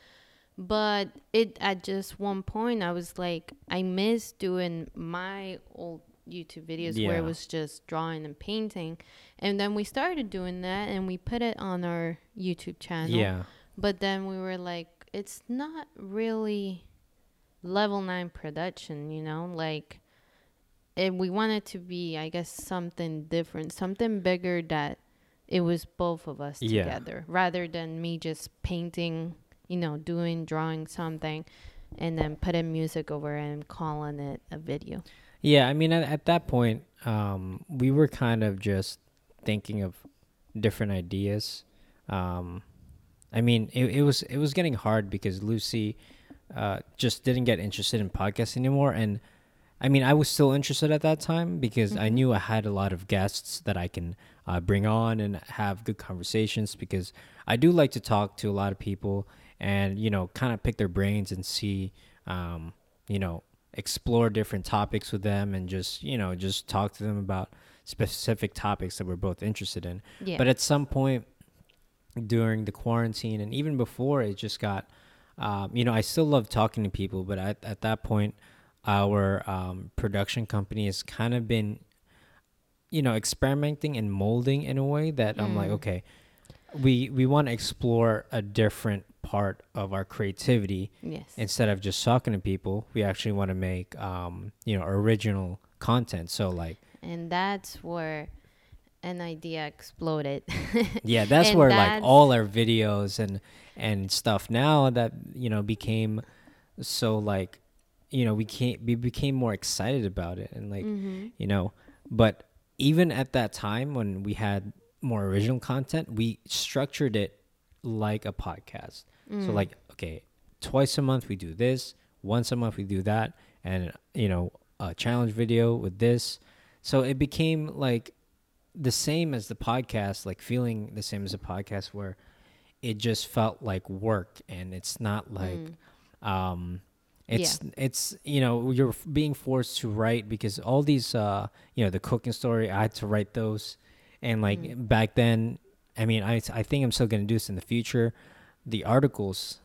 Speaker 1: But it at just one point i was like i miss doing my old youtube videos where it was just drawing and painting. And then we started doing that and we put it on our youtube channel.
Speaker 2: Yeah.
Speaker 1: but then we were like it's not really level 9 production you know? Like and we wanted to be i guess something different something bigger that it was both of us
Speaker 2: Yeah.
Speaker 1: together rather than me just painting you know doing drawing something and then putting music over and calling it a video
Speaker 2: Yeah, I mean, at, at that point, um, we were kind of just thinking of different ideas. Um, I mean, it, it was it was getting hard because Lucy uh, just didn't get interested in podcasts anymore, and I mean, I was still interested at that time because I
Speaker 1: Mhm.
Speaker 2: knew I had a lot of guests that I can uh, bring on and have good conversations because I do like to talk to a lot of people and you know, kind of pick their brains and see, um, you know, explore different topics with them and just you know just talk to them about specific topics that we're both interested in.
Speaker 1: Yeah.
Speaker 2: But at some point during the quarantine and even before it just got um, you know i still love talking to people but at, at that point our um, production company has kind of been you know experimenting and molding in a way that i'm like
Speaker 1: Mm.
Speaker 2: okay we we want to explore a different part of our creativity.
Speaker 1: Yes.
Speaker 2: Instead of just talking to people we actually want to make um, you know original content. So like
Speaker 1: and that's where an idea exploded. <laughs>
Speaker 2: Yeah that's where like all our videos and and stuff now that you know became so like you know we can't we became more excited about it and like
Speaker 1: hmm
Speaker 2: you know but even at that time when we had more original content we structured it like a podcast
Speaker 1: Mm.
Speaker 2: so like okay twice a month we do this once a month we do that and you know a challenge video with this so it became like the same as the podcast like feeling the same as a podcast where it just felt like work and it's not like
Speaker 1: Mm.
Speaker 2: um it's it's you know you're being forced to write because all these uh you know the cooking story i had to write those and like
Speaker 1: Mm.
Speaker 2: back then i mean i i think i'm still going to do this in the future the articles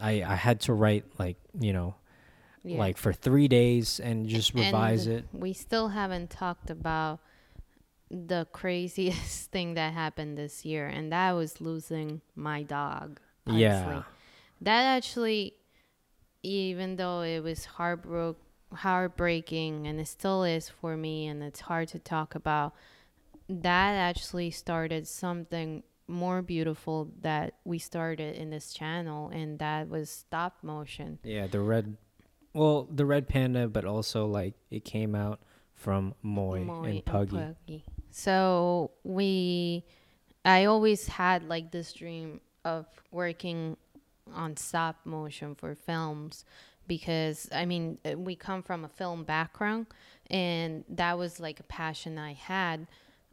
Speaker 2: i i had to write like you know
Speaker 1: Yeah.
Speaker 2: like for 3 days and just revise
Speaker 1: And
Speaker 2: it
Speaker 1: We still haven't talked about the craziest <laughs> thing that happened this year, and that was losing my dog.
Speaker 2: Yeah
Speaker 1: That actually, even though it was heartbroke, heartbreaking, and it still is for me, and it's hard to talk about, that actually started something more beautiful that we started in this channel, and that was stop motion.
Speaker 2: yeah the red well the red panda but also like it came out from moy,
Speaker 1: Moy
Speaker 2: and puggy
Speaker 1: Puggy. So we, I always had like this dream of working on stop motion for films because I mean uh, we come from a film background and that was like a passion I had,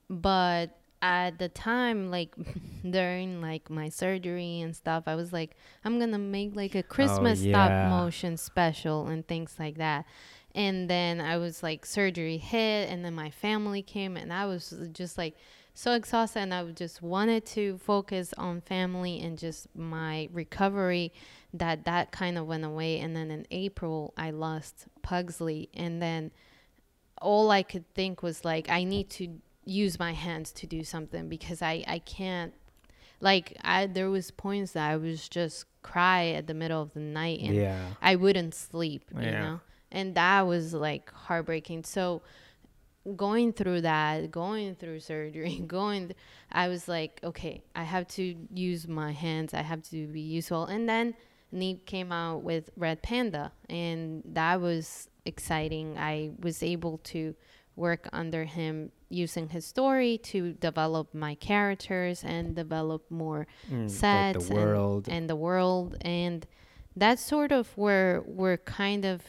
Speaker 1: but at the time like <laughs> during like my surgery and stuff i was like i'm gonna make like a christmas
Speaker 2: yeah.
Speaker 1: stop motion special and things like that and then i was like surgery hit and then my family came and i was just like so exhausted and i just wanted to focus on family and just my recovery that that kind of went away and then in april i lost pugsley and then all i could think was like i need to use my hands to do something because i i can't like i there was points that i was just cry at the middle of the night and
Speaker 2: yeah
Speaker 1: I wouldn't sleep, you
Speaker 2: Yeah.
Speaker 1: know? And that was like heartbreaking. So going through that, going through surgery, <laughs> going, th- I was like, okay, I have to use my hands. I have to be useful. And then Neve came out with Red Panda, and that was exciting. I was able to work under him using his story to develop my characters and develop more
Speaker 2: Mm,
Speaker 1: sets
Speaker 2: like the
Speaker 1: and- and, the world and that's sort of where we're kind of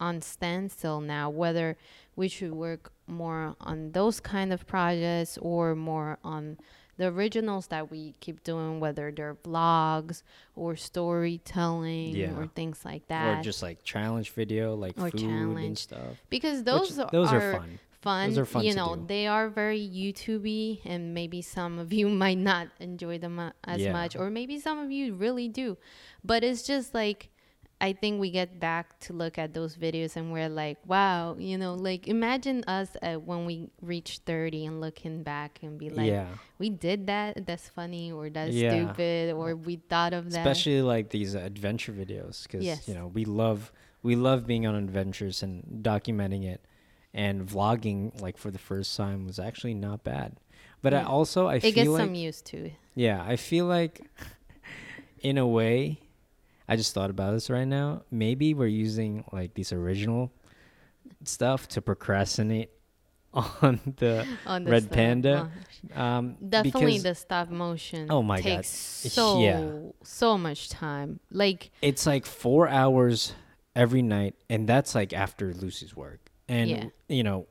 Speaker 1: on standstill now whether we should work more on those kind of projects or more on the originals that we keep doing whether they're vlogs or storytelling
Speaker 2: Yeah.
Speaker 1: or things like that
Speaker 2: or just like challenge video, like
Speaker 1: Or
Speaker 2: food and stuff.
Speaker 1: because
Speaker 2: Which-
Speaker 1: those,
Speaker 2: those
Speaker 1: are,
Speaker 2: are fun.
Speaker 1: fun.
Speaker 2: Those are fun
Speaker 1: you know,
Speaker 2: do.
Speaker 1: they are very YouTubey, and maybe some of you <laughs> might not enjoy them uh, as
Speaker 2: Yeah.
Speaker 1: much, or maybe some of you really do. But it's just like I think we get back to look at those videos and we're like, wow, you know, like imagine us at when we reach 30 and looking back and be like,
Speaker 2: yeah,
Speaker 1: we did that. That's funny, or that's
Speaker 2: Yeah.
Speaker 1: stupid, or we thought of that.
Speaker 2: especially like these adventure videos because
Speaker 1: Yes.
Speaker 2: you know we love we love being on adventures and documenting it and vlogging like for the first time was actually not bad but I also i
Speaker 1: it
Speaker 2: feel
Speaker 1: gets
Speaker 2: like
Speaker 1: some used to
Speaker 2: yeah i feel like in a way i just thought about this right now maybe we're using like these original stuff to procrastinate <laughs> on the
Speaker 1: on the
Speaker 2: Red
Speaker 1: stuff.
Speaker 2: Panda,
Speaker 1: Uh,
Speaker 2: um
Speaker 1: Definitely
Speaker 2: because
Speaker 1: the stop motion.
Speaker 2: Oh my God.
Speaker 1: so
Speaker 2: Yeah.
Speaker 1: so much time. Like
Speaker 2: it's like four hours every night and that's like after lucy's work and
Speaker 1: Yeah.
Speaker 2: you know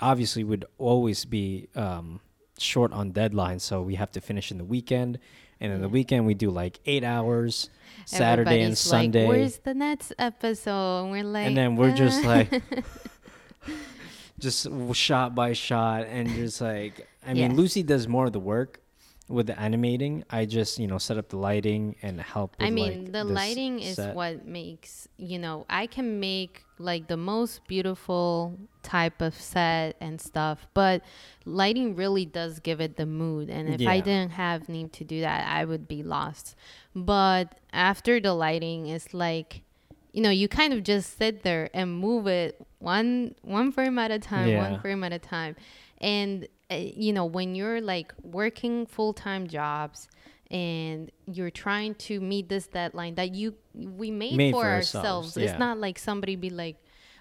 Speaker 2: obviously would always be um short on deadlines, so we have to finish in the weekend and in the weekend we do like eight hours saturday and sunday
Speaker 1: Like, Where's the next episode? And we're like,
Speaker 2: and then we're just
Speaker 1: "Uh."
Speaker 2: like <laughs> just shot by shot and just like i mean
Speaker 1: Yeah.
Speaker 2: lucy does more of the work with the animating i just you know set up the lighting and help with,
Speaker 1: I mean,
Speaker 2: like,
Speaker 1: the lighting is what makes, you know, I can make like the most beautiful type of set and stuff, but lighting really does give it the mood. And if I didn't have Neve to do that, I would be lost. But after the lighting, it's like, you know, you kind of just sit there and move it one one frame at a time,
Speaker 2: Yeah.
Speaker 1: one frame at a time. And uh, you know, when you're like working full-time jobs and you're trying to meet this deadline that you we made,
Speaker 2: Made
Speaker 1: for,
Speaker 2: for
Speaker 1: ourselves.
Speaker 2: ourselves,
Speaker 1: It's not like somebody be like,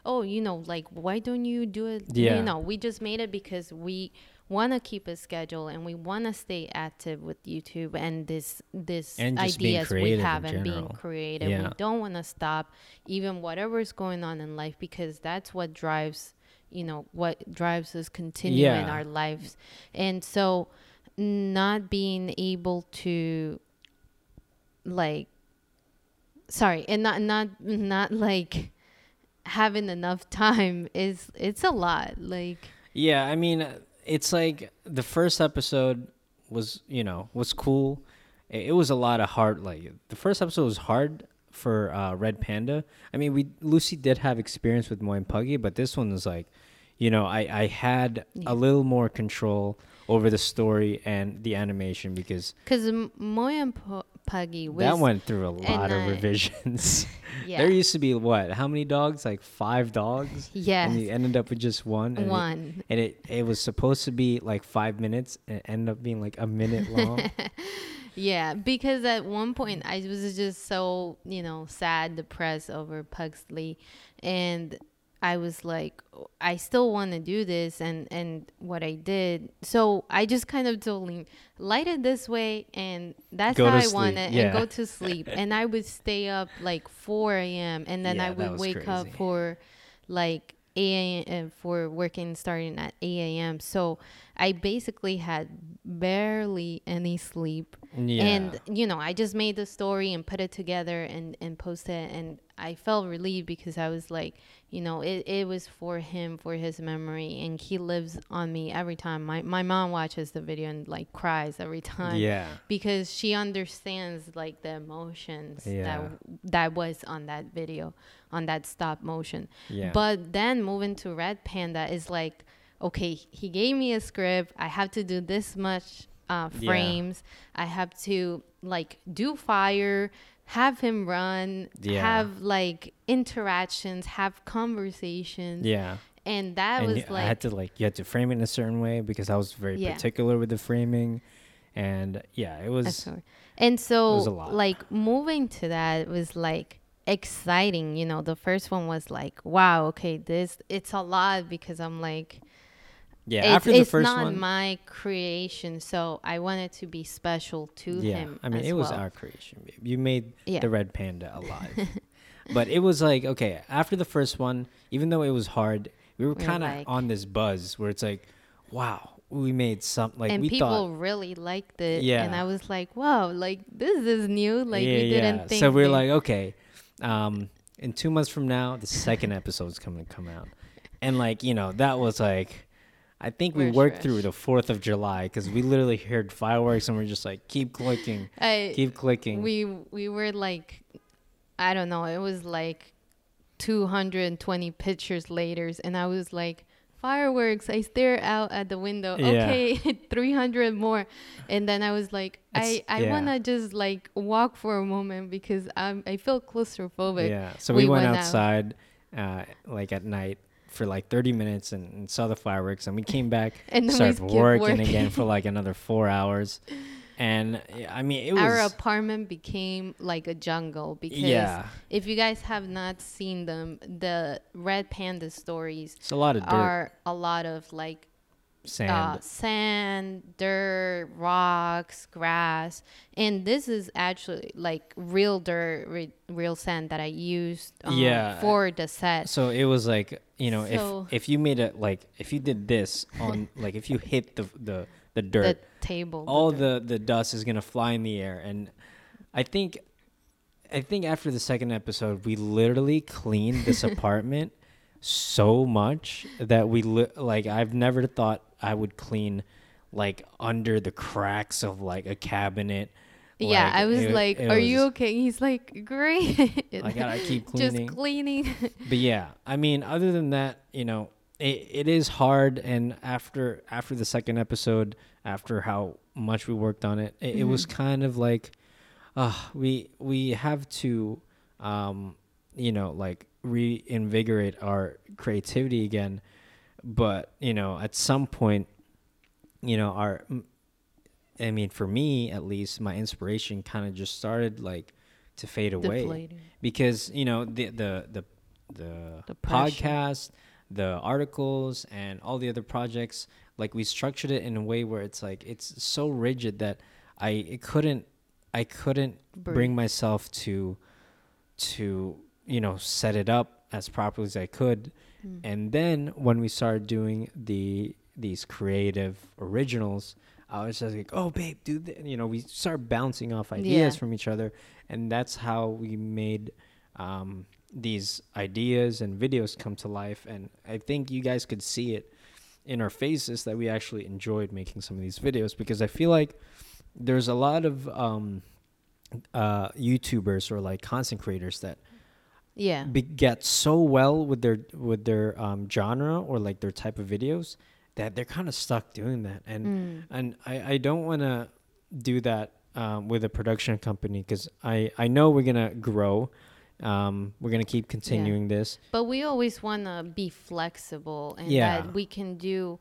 Speaker 1: "Oh, you know, like why don't you do it?"
Speaker 2: Yeah.
Speaker 1: You know, we just made it because we want to keep a schedule and we want to stay active with YouTube and this this
Speaker 2: And
Speaker 1: ideas we have and being creative.
Speaker 2: Yeah.
Speaker 1: We don't want to stop even whatever is going on in life because that's what drives you know what drives us continue in
Speaker 2: Yeah.
Speaker 1: our lives and so not being able to like sorry and not not not like having enough time is it's a lot like
Speaker 2: Yeah, I mean, it's like the first episode was, you know, was cool. It, it was a lot of hard. Like the first episode was hard for uh, Red Panda. I mean, we Lucy did have experience with Moy and Puggy, but this one was like, you know, I I had
Speaker 1: Yeah.
Speaker 2: a little more control over the story and the animation because
Speaker 1: because moy and Pu- puggy was
Speaker 2: that went through a lot of revisions. <laughs>
Speaker 1: yeah
Speaker 2: there used to be what? How many dogs? Like five dogs.
Speaker 1: Yeah.
Speaker 2: And you ended up with just one. and it-
Speaker 1: one
Speaker 2: and it it was supposed to be like five minutes and it ended up being like a minute long <laughs>
Speaker 1: Yeah, because at one point I was just so, you know, sad, depressed over Pugsley and I was like oh, I still want to do this and and what I did. So I just kind of told him light it this way and that's
Speaker 2: Go
Speaker 1: how I want it
Speaker 2: yeah.
Speaker 1: and go to sleep. and I would stay up like 4 a.m. and then
Speaker 2: Yeah,
Speaker 1: I would wake up for like 8 a.m. Uh, for working starting at 8 a.m. So I basically had barely any sleep.
Speaker 2: Yeah
Speaker 1: And you know, I just made the story and put it together and and posted it, and I felt relieved because I was like, you know, it, it was for him for his memory, and he lives on me every time. My my mom watches the video and like cries every <laughs> time
Speaker 2: yeah
Speaker 1: because she understands like the emotions
Speaker 2: Yeah.
Speaker 1: that that was on that video, on that stop motion.
Speaker 2: yeah
Speaker 1: But then moving to Red Panda is like, okay, he gave me a script. I have to do this much uh,
Speaker 2: Yeah.
Speaker 1: frames. I have to like do fire, have him run,
Speaker 2: Yeah.
Speaker 1: have like interactions, have conversations.
Speaker 2: yeah
Speaker 1: and that
Speaker 2: and
Speaker 1: was like
Speaker 2: I had to like you had to frame it in a certain way because I was very
Speaker 1: Yeah.
Speaker 2: particular with the framing, and yeah, it was.
Speaker 1: And so,
Speaker 2: was
Speaker 1: like, moving to that was like exciting. You know, the first one was like, wow, okay, this, it's a lot because I'm like,
Speaker 2: Yeah,
Speaker 1: it's,
Speaker 2: after the
Speaker 1: it's
Speaker 2: first
Speaker 1: not
Speaker 2: one,
Speaker 1: my creation. So I wanted to be special to
Speaker 2: yeah,
Speaker 1: him.
Speaker 2: I mean it was
Speaker 1: well.
Speaker 2: our creation. You made
Speaker 1: Yeah.
Speaker 2: the red panda alive, <laughs> but it was like okay after the first one, even though it was hard, we were kind of
Speaker 1: like-
Speaker 2: on this buzz where it's like, wow, we made something like
Speaker 1: and
Speaker 2: we
Speaker 1: people
Speaker 2: thought.
Speaker 1: really liked it.
Speaker 2: Yeah, And
Speaker 1: I was like, wow, like, this is new. Like, we didn't think.
Speaker 2: So we're
Speaker 1: they-
Speaker 2: like, okay, um, in two months from now, the second episode is coming to come out, and like you know that was like, I think we
Speaker 1: We're
Speaker 2: worked through the Fourth of July because we literally heard fireworks and we're just like, keep clicking,
Speaker 1: I,
Speaker 2: keep clicking.
Speaker 1: we we were like i don't know it was like 220 pictures later and i was like fireworks i stare out at the window
Speaker 2: Yeah.
Speaker 1: okay <laughs> 300 more and then i was like i
Speaker 2: It's-
Speaker 1: i
Speaker 2: yeah.
Speaker 1: want to just like walk for a moment because i'm i feel claustrophobic
Speaker 2: yeah. So we,
Speaker 1: we
Speaker 2: went,
Speaker 1: went out.
Speaker 2: outside, uh, like at night for like 30 minutes and, and saw the fireworks, and we came back, <laughs>
Speaker 1: and then
Speaker 2: started working,
Speaker 1: working
Speaker 2: again for like <laughs> another four hours, and I mean it was
Speaker 1: our apartment became like a jungle because
Speaker 2: yeah,
Speaker 1: if you guys have not seen them the red panda stories
Speaker 2: it's a lot of dirt,
Speaker 1: are a lot of like
Speaker 2: sand.
Speaker 1: uh, sand, dirt, rocks, grass, and this is actually like real dirt, re- real sand that I used um,
Speaker 2: Yeah.
Speaker 1: for the set.
Speaker 2: So it was like you know
Speaker 1: So-
Speaker 2: if if you made it like if you did this on <laughs> like if you hit the the the
Speaker 1: The
Speaker 2: dirt,
Speaker 1: table, the
Speaker 2: all
Speaker 1: dirt.
Speaker 2: the the dust is gonna fly in the air, and I think I think after the second episode we literally cleaned this <laughs> apartment so much that we li- like I've never thought I would clean like under the cracks of like a cabinet.
Speaker 1: yeah,
Speaker 2: Like,
Speaker 1: I was
Speaker 2: it-
Speaker 1: like,
Speaker 2: it
Speaker 1: "Are you okay?" He's like, "Great." <laughs>
Speaker 2: I gotta keep cleaning. <laughs>
Speaker 1: Just
Speaker 2: cleaning. <laughs> but yeah i mean other than that you know it, it is hard and after after the second episode after how much we worked on it it, it was
Speaker 1: Mm-hmm.
Speaker 2: kind of like uh we we have to um you know like reinvigorate our creativity again but you know at some point you know our, I mean for me at least my inspiration kind of just started like to fade away.
Speaker 1: Deflating.
Speaker 2: because you know the the the the,
Speaker 1: The
Speaker 2: podcast the articles and all the other projects like we structured it in a way where it's like it's so rigid that i it couldn't i couldn't bring myself to to you know set it up as properly as i could
Speaker 1: Mm.
Speaker 2: and then when we started doing the these creative originals i was just like oh babe do that you know we start bouncing off ideas
Speaker 1: Yeah.
Speaker 2: from each other and that's how we made um, these ideas and videos come to life and i think you guys could see it in our faces that we actually enjoyed making some of these videos because i feel like there's a lot of um, uh, youtubers or like content creators that
Speaker 1: Yeah.
Speaker 2: be, get so well with their with their um, genre or like their type of videos that they're kind of stuck doing that and
Speaker 1: Mm.
Speaker 2: and I, I don't want to do that um, with a production company because I, I know we're gonna grow um, we're gonna keep continuing this
Speaker 1: But we always want to be flexible and
Speaker 2: Yeah.
Speaker 1: that we can do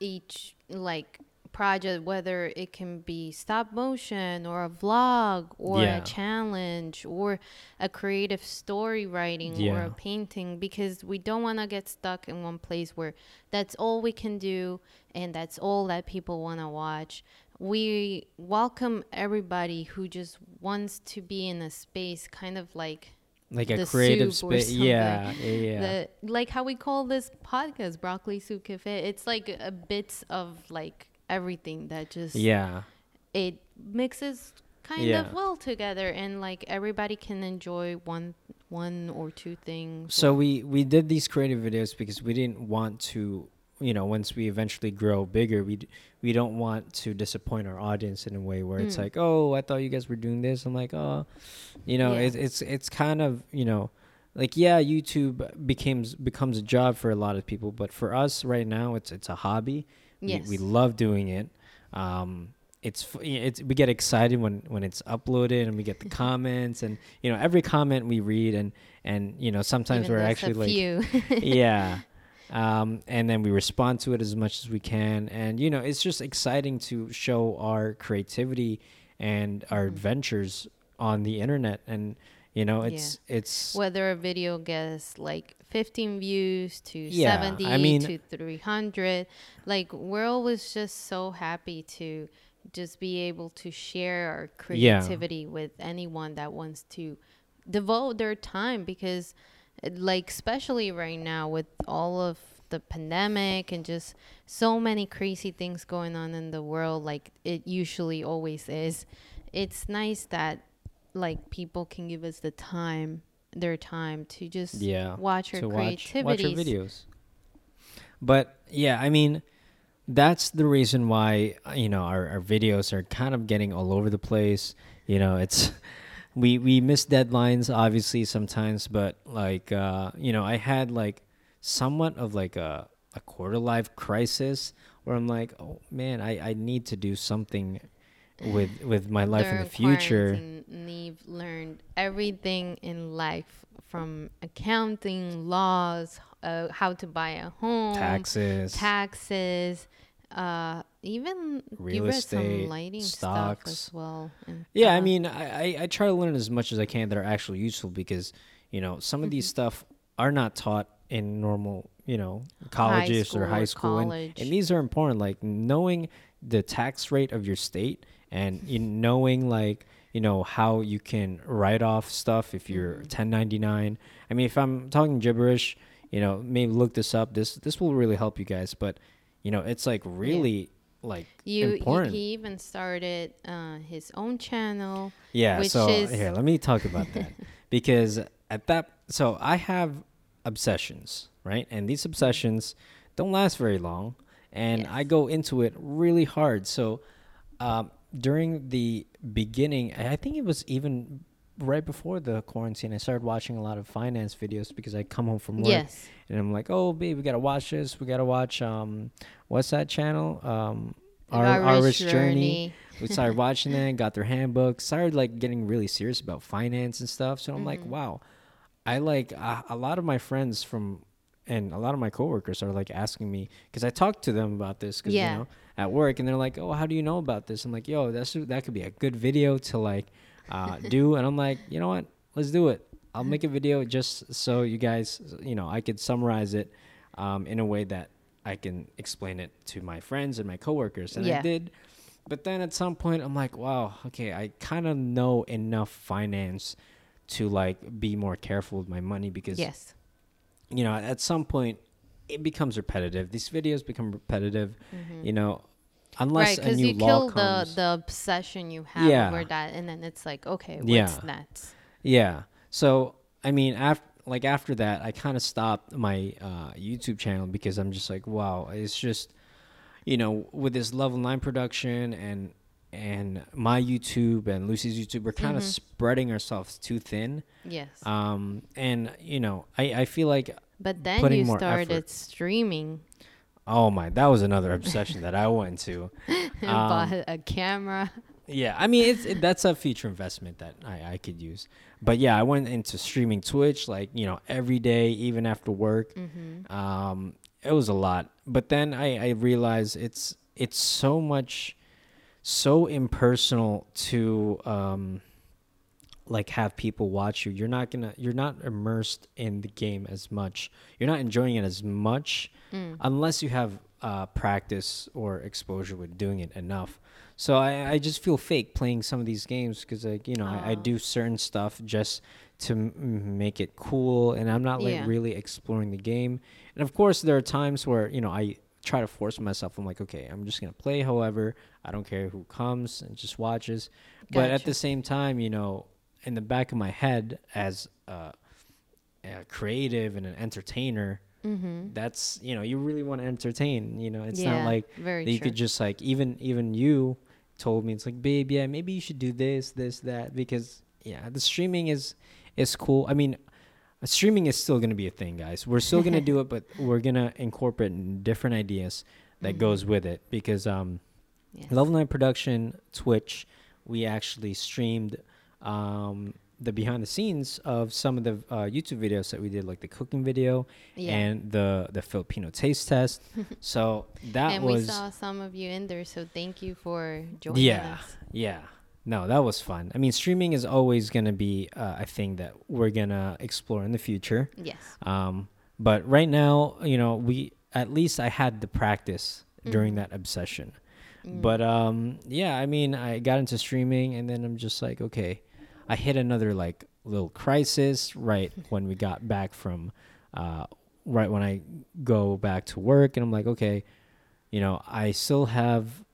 Speaker 1: each like project whether it can be stop motion or a vlog or
Speaker 2: Yeah.
Speaker 1: a challenge or a creative story writing or a painting because we don't want to get stuck in one place where that's all we can do and that's all that people want to watch. We welcome everybody who just wants to be in a space kind of like
Speaker 2: like a creative space. yeah yeah yeah
Speaker 1: the like how we call this podcast broccoli soup cafe it's like a bits of like everything that just
Speaker 2: yeah
Speaker 1: it mixes kind
Speaker 2: Yeah.
Speaker 1: of well together and like everybody can enjoy one one or two things
Speaker 2: So we we did these creative videos because we didn't want to, you know, once we eventually grow bigger, we d- we don't want to disappoint our audience in a way where it's
Speaker 1: Mm.
Speaker 2: like, oh, I thought you guys were doing this. I'm like, oh, you know,
Speaker 1: Yeah.
Speaker 2: it's it's it's kind of you know, like yeah, YouTube becomes becomes a job for a lot of people, but for us right now, it's it's a hobby.
Speaker 1: Yes
Speaker 2: We, we love doing it. Um, it's it's we get excited when when it's uploaded and we get the <laughs> comments and you know every comment we read and and you know sometimes
Speaker 1: Even
Speaker 2: we're actually
Speaker 1: a
Speaker 2: like
Speaker 1: few <laughs>
Speaker 2: yeah <laughs> um, and then we respond to it as much as we can. And you know, it's just exciting to show our creativity and our
Speaker 1: Mm-hmm.
Speaker 2: adventures on the internet. And you know, it's it's
Speaker 1: Whether a video gets like 15 views to
Speaker 2: Yeah,
Speaker 1: 70
Speaker 2: I mean-
Speaker 1: to 300, like we're always just so happy to just be able to share our
Speaker 2: Yeah.
Speaker 1: creativity with anyone that wants to devote their time because like especially right now with all of the pandemic and just so many crazy things going on in the world like it usually always is it's nice that like people can give us the time their time to just
Speaker 2: yeah
Speaker 1: watch her
Speaker 2: to watch watch our videos. But yeah, I mean, that's the reason why you know our, our videos are kind of getting all over the place. You know, it's <laughs> we we miss deadlines obviously sometimes, but like uh, you know, I had like somewhat of like a a quarter life crisis where I'm like, oh man, I I need to do something with with my life in the future.
Speaker 1: Neve learned everything in life from accounting, laws, uh, how to buy a home,
Speaker 2: Taxes,
Speaker 1: taxes, uh, even
Speaker 2: Real estate,
Speaker 1: some lighting
Speaker 2: stocks.
Speaker 1: stuff as well.
Speaker 2: Yeah, I
Speaker 1: uh,
Speaker 2: mean, I, I, I try to learn as much as I can that are actually useful because, you know, some of these
Speaker 1: Mm-hmm.
Speaker 2: stuff are not taught in normal, you know, colleges
Speaker 1: school
Speaker 2: or high school. And, and these are important, like knowing the tax rate of your state and you knowing, like, you know, how you can write off stuff if you're
Speaker 1: Mm-hmm.
Speaker 2: 1099. I mean, if I'm talking gibberish, you know, maybe look this up. This this will really help you guys. But, you know, it's like really like
Speaker 1: you he,
Speaker 2: important.
Speaker 1: he even started uh, his own channel.
Speaker 2: Yeah, so here, let me talk about that. <laughs> because at that so I have obsessions, right? And these obsessions don't last very long and
Speaker 1: Yes.
Speaker 2: I go into it really hard. So um, during the beginning, I think it was even right before the quarantine, I started watching a lot of finance videos because I come home from work
Speaker 1: Yes.
Speaker 2: and I'm like, "Oh, babe, we got to watch this. We got to watch um what's that channel? Um Our, Our Rich Journey we <laughs> started watching that, got their handbook, started like getting really serious about finance and stuff. So I'm like,
Speaker 1: Mm-hmm.
Speaker 2: wow, I like uh, a lot of my friends from and a lot of my coworkers are like asking me because I talked to them about this because
Speaker 1: Yeah.
Speaker 2: you know at work and they're like, oh, how do you know about this? I'm like, yo, that's that could be a good video to like uh, <laughs> do, and I'm like, you know what, let's do it. I'll make a video just so you guys, you know, I could summarize it um, in a way that I can explain it to my friends and my coworkers, and I did. But then at some point, I'm like, wow, okay, I kind of know enough finance to like be more careful with my money because
Speaker 1: Yes.
Speaker 2: you know at some point it becomes repetitive. These videos become repetitive. You know, unless
Speaker 1: right,
Speaker 2: a
Speaker 1: because
Speaker 2: new
Speaker 1: you
Speaker 2: law
Speaker 1: kill the the obsession you have
Speaker 2: Yeah.
Speaker 1: over that, and then it's like, okay, what's
Speaker 2: Yeah.
Speaker 1: next?
Speaker 2: Yeah. So I mean, after like after that, I kind of stopped my uh, YouTube channel because I'm just like, wow, it's just, you know, with this level nine production and and my YouTube and Lucy's YouTube, we're kind of
Speaker 1: Mhm.
Speaker 2: spreading ourselves too thin.
Speaker 1: Yes.
Speaker 2: Um, and you know, I I feel like,
Speaker 1: but then you started
Speaker 2: effort.
Speaker 1: streaming
Speaker 2: oh my, that was another obsession that I went to.
Speaker 1: and <laughs>
Speaker 2: Um,
Speaker 1: bought a camera.
Speaker 2: Yeah, I mean it's it, that's a future investment that I, I could use. But yeah, I went into streaming Twitch like you know every day, even after work.
Speaker 1: Mm-hmm.
Speaker 2: Um, it was a lot, but then I I realized it's it's so much, so impersonal to um, like have people watch you. You're not gonna you're not immersed in the game as much. You're not enjoying it as much
Speaker 1: Mm.
Speaker 2: unless you have uh, practice or exposure with doing it enough. So I, I just feel fake playing some of these games because like you know I, I
Speaker 1: Oh.
Speaker 2: do certain stuff just to m- make it cool, and I'm not like
Speaker 1: Yeah.
Speaker 2: really exploring the game. And of course, there are times where you know I try to force myself. I'm like, okay, I'm just gonna play. However, I don't care who comes and just watches. But at the same time, you know, in the back of my head as a, a creative and an entertainer,
Speaker 1: Mm-hmm.
Speaker 2: that's you know you really want to entertain you know it's
Speaker 1: yeah,
Speaker 2: not like
Speaker 1: very
Speaker 2: that you
Speaker 1: true.
Speaker 2: could just like even even you told me it's like babe yeah maybe you should do this this that because yeah the streaming is is cool i mean streaming is still going to be a thing guys we're still going <laughs> to do it but we're going to incorporate different ideas that goes
Speaker 1: Mhm.
Speaker 2: with it because um
Speaker 1: Yes.
Speaker 2: level 9 production twitch we actually streamed um the behind the scenes of some of the uh, YouTube videos that we did, like the cooking video
Speaker 1: Yeah.
Speaker 2: and the the Filipino taste test. <laughs> so that
Speaker 1: and
Speaker 2: was
Speaker 1: we saw some of you in there, so thank you for joining
Speaker 2: yeah,
Speaker 1: us.
Speaker 2: yeah. No, that was fun. I mean, streaming is always gonna be uh, a thing that we're gonna explore in the future.
Speaker 1: Yes.
Speaker 2: Um, but right now, you know, we at least I had the practice during
Speaker 1: Mhm.
Speaker 2: that obsession.
Speaker 1: Mm.
Speaker 2: But um, yeah, I mean, I got into streaming, and then I'm just like, okay, I hit another like little crisis right <laughs> when we got back from, uh, right when I go back to work, and I'm like, okay, you know, I still have.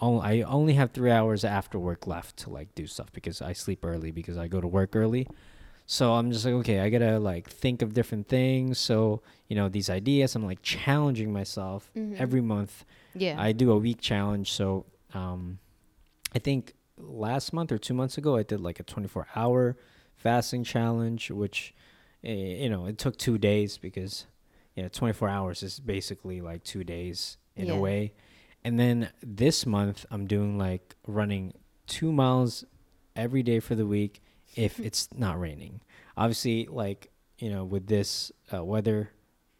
Speaker 2: I only have three hours after work left to like do stuff because I sleep early because I go to work early. So I'm just like, okay, I gotta like think of different things. So you know, these ideas, I'm like challenging myself
Speaker 1: Mhm.
Speaker 2: every month
Speaker 1: yeah.
Speaker 2: I do a week challenge. So um, I think last month or two months ago, I did like a 24 hour fasting challenge, which, eh, you know, it took two days because, you know, 24 hours is basically like two days in
Speaker 1: Yeah.
Speaker 2: a way. And then this month, I'm doing like running two miles every day for the week if <laughs> it's not raining. Obviously, like, you know, with this uh, weather,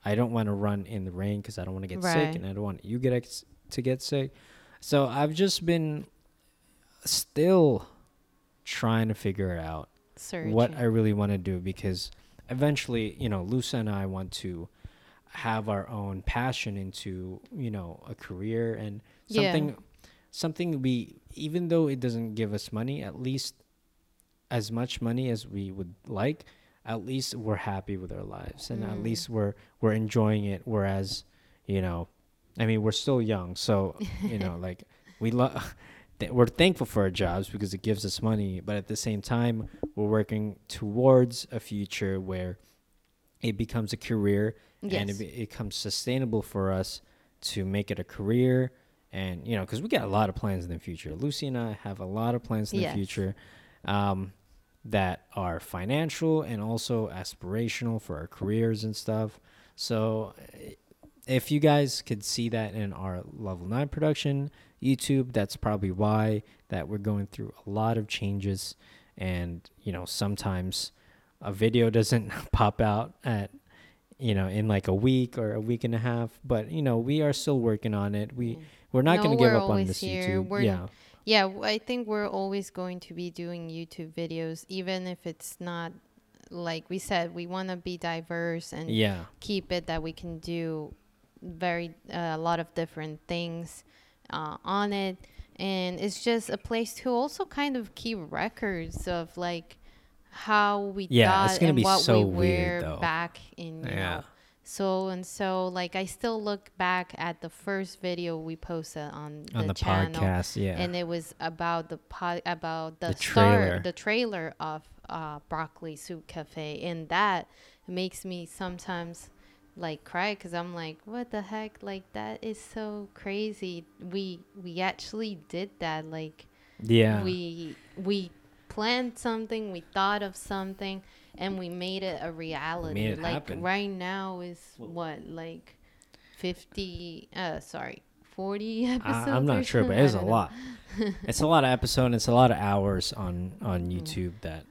Speaker 2: I don't want to run in the rain because I don't want to get sick and I don't want you get ex- to get sick. So I've just been still trying to figure out what I really want to do because eventually, you know, Lucy and I want to have our own passion into, you know, a career. And
Speaker 1: Yeah.
Speaker 2: something something we even though it doesn't give us money, at least as much money as we would like, at least we're happy with our lives. And at
Speaker 1: Mm.
Speaker 2: least we're we're enjoying it. Whereas, you know, I mean, we're still young, so, you know, <laughs> like we love <laughs> th- we're thankful for our jobs because it gives us money, but at the same time, we're working towards a future where it becomes a career
Speaker 1: Yes.
Speaker 2: be- it becomes sustainable for us to make it a career. And you know, because we got a lot of plans in the future. Lucy and I have a lot of plans in
Speaker 1: Yes.
Speaker 2: the future um, that are financial and also aspirational for our careers and stuff. So, eh, if you guys could see that in our level nine production YouTube, that's probably why that we're going through a lot of changes, and you know sometimes a video <laughs> doesn't pop out at you know in like a week or a week and a half, but you know we are still working on it. We we're not
Speaker 1: No,
Speaker 2: going to give up on this
Speaker 1: here.
Speaker 2: YouTube.
Speaker 1: We're-
Speaker 2: yeah,
Speaker 1: Yeah, I think we're always going to be doing YouTube videos, even if it's not like we said. We want to be diverse and
Speaker 2: yeah,
Speaker 1: keep it that we can do very uh, a lot of different things uh, on it, and it's just a place to also kind of keep records of like how we
Speaker 2: Yeah, it's
Speaker 1: thought
Speaker 2: gonna
Speaker 1: and
Speaker 2: be
Speaker 1: what
Speaker 2: so
Speaker 1: we
Speaker 2: weird,
Speaker 1: were
Speaker 2: though.
Speaker 1: back in you
Speaker 2: Yeah.
Speaker 1: know so and so like I still look back at the first video we posted on the,
Speaker 2: on the
Speaker 1: channel
Speaker 2: podcast. Yeah,
Speaker 1: and it was about the pod, about the,
Speaker 2: The
Speaker 1: star,
Speaker 2: trailer.
Speaker 1: the trailer of uh, Broccoli Soup Cafe, and that makes me sometimes like cry because I'm like, what the heck? Like that is so crazy. We we actually did that. Like
Speaker 2: yeah,
Speaker 1: we we planned something, we thought of something, and we made it a reality.
Speaker 2: Made it
Speaker 1: like
Speaker 2: happen.
Speaker 1: right now is what like fifty? Uh, sorry. 40 episodes
Speaker 2: I, I'm not sure, but
Speaker 1: something? I
Speaker 2: it's a
Speaker 1: know.
Speaker 2: lot. it's a lot of episodes. And it's a lot of hours on on
Speaker 1: Mm-hmm.
Speaker 2: YouTube that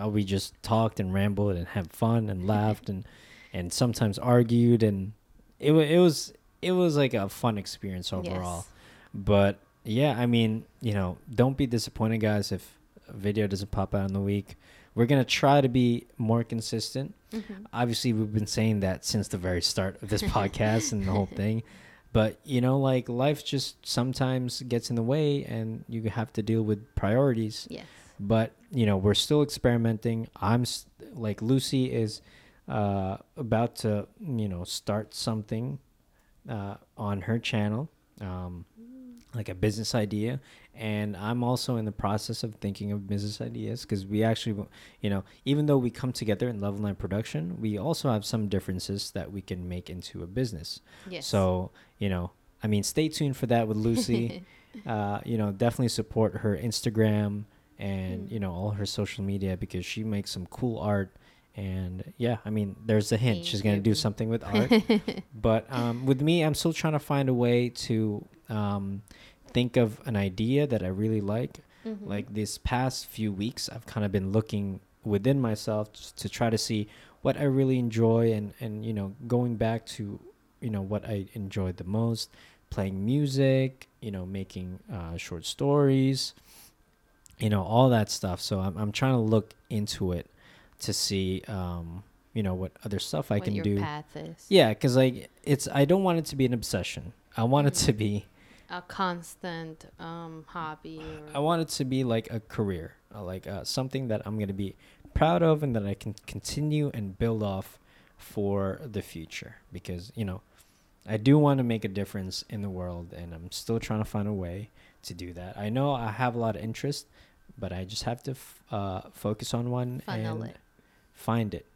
Speaker 2: uh, we just talked and rambled and had fun and laughed and <laughs> and sometimes argued and it wa it was it was like a fun experience overall.
Speaker 1: Yes.
Speaker 2: But yeah, I mean, you know, don't be disappointed, guys, if a video doesn't pop out in the week. We're gonna try to be more consistent.
Speaker 1: Mhm.
Speaker 2: Obviously, we've been saying that since the very start of this <laughs> podcast and the whole thing. But you know, like life just sometimes gets in the way, and you have to deal with priorities.
Speaker 1: Yes.
Speaker 2: But you know, we're still experimenting. I'm s like Lucy is uh, about to, you know, start something uh, on her channel, um, like a business idea. And I'm also in the process of thinking of business ideas because we actually, you know, even though we come together in Level 9 production, we also have some differences that we can make into a business.
Speaker 1: Yes.
Speaker 2: So, you know, I mean, stay tuned for that with Lucy. <laughs> uh, you know, definitely support her Instagram and,
Speaker 1: Mm.
Speaker 2: you know, all her social media because she makes some cool art. And yeah, I mean, there's a hint.
Speaker 1: Thank
Speaker 2: She's going to do something with <laughs> art. but um, with me, I'm still trying to find a way to um, think of an idea that I really like.
Speaker 1: Mhm.
Speaker 2: Like this past few weeks, I've kind of been looking within myself to try to see what I really enjoy and and you know going back to you know what I enjoyed the most playing music you know making uh, short stories you know all that stuff. So I'm, I'm trying to look into it to see um you know what other stuff I
Speaker 1: what
Speaker 2: can do. yeah because like it's I don't want it to be an obsession. I want it to be
Speaker 1: A constant um, hobby. Or,
Speaker 2: I want it to be like a career, uh, like uh, something that I'm gonna be proud of and that I can continue and build off for the future. Because you know, I do want to make a difference in the world, and I'm still trying to find a way to do that. I know I have a lot of interest, but I just have to f- uh, focus on one
Speaker 1: Funnel
Speaker 2: and
Speaker 1: it.
Speaker 2: find it.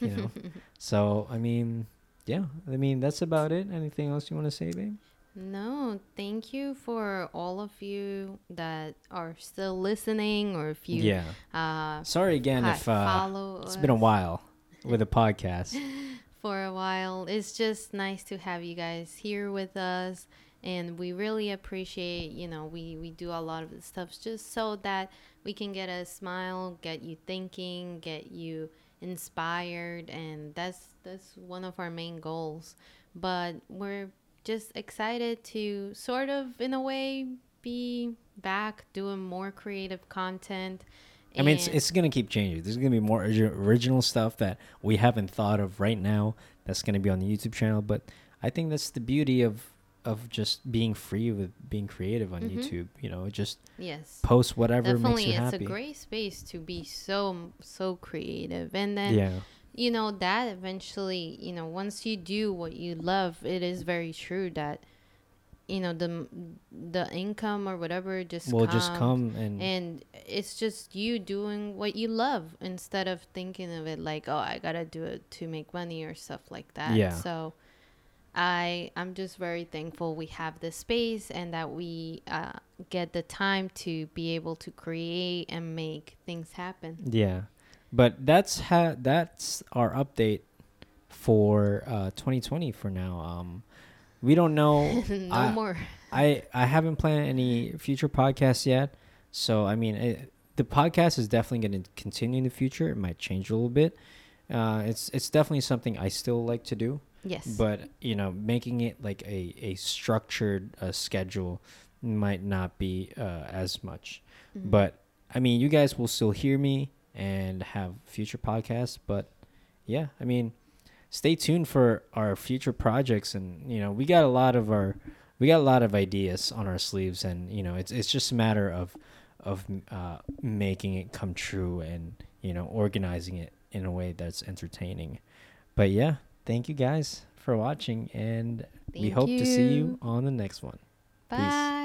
Speaker 2: You know. <laughs> so I mean, yeah. I mean that's about it. Anything else you want to say, babe?
Speaker 1: No, thank you for all of you that are still listening, or if you
Speaker 2: yeah.
Speaker 1: uh,
Speaker 2: Sorry again if uh,
Speaker 1: follow
Speaker 2: it's been a while with a podcast. <laughs>
Speaker 1: for a while. It's just nice to have you guys here with us, and we really appreciate. You know, we we do a lot of the stuff just so that we can get a smile, get you thinking, get you inspired, and that's that's one of our main goals. But we're just excited to sort of, in a way, be back doing more creative content.
Speaker 2: I mean, it's, it's going to keep changing. There's going to be more original stuff that we haven't thought of right now that's going to be on the YouTube channel. But I think that's the beauty of of just being free with being creative on
Speaker 1: Mhm.
Speaker 2: YouTube. You know, just
Speaker 1: yes.
Speaker 2: post whatever
Speaker 1: Definitely,
Speaker 2: makes you
Speaker 1: it's
Speaker 2: happy.
Speaker 1: a great space to be so so creative, and then
Speaker 2: yeah,
Speaker 1: you know that eventually, you know, once you do what you love, it is very true that you know the the income or whatever just
Speaker 2: will just come and,
Speaker 1: and it's just you doing what you love instead of thinking of it like oh I gotta do it to make money or stuff like that.
Speaker 2: Yeah.
Speaker 1: So. I I'm just very thankful we have this space and that we uh, get the time to be able to create and make things happen.
Speaker 2: yeah. But that's ha- that's our update for uh, 2020 for now. Um, we don't know. <laughs>
Speaker 1: no
Speaker 2: I-
Speaker 1: more.
Speaker 2: I I haven't planned any future podcasts yet, so I mean, it, the podcast is definitely going to continue in the future. It might change a little bit. Uh, it's it's definitely something I still like to do,
Speaker 1: Yes.
Speaker 2: but you know, making it like a a structured uh, schedule might not be uh, as much.
Speaker 1: Mhm.
Speaker 2: But I mean, you guys will still hear me and have future podcasts. But yeah, I mean, stay tuned for our future projects, and you know, we got a lot of our we got a lot of ideas on our sleeves, and you know, it's it's just a matter of of uh, making it come true and you know organizing it in a way that's entertaining. But yeah, thank you guys for watching, and we
Speaker 1: Thank
Speaker 2: hope to see you
Speaker 1: you.
Speaker 2: on the next one.
Speaker 1: Bye.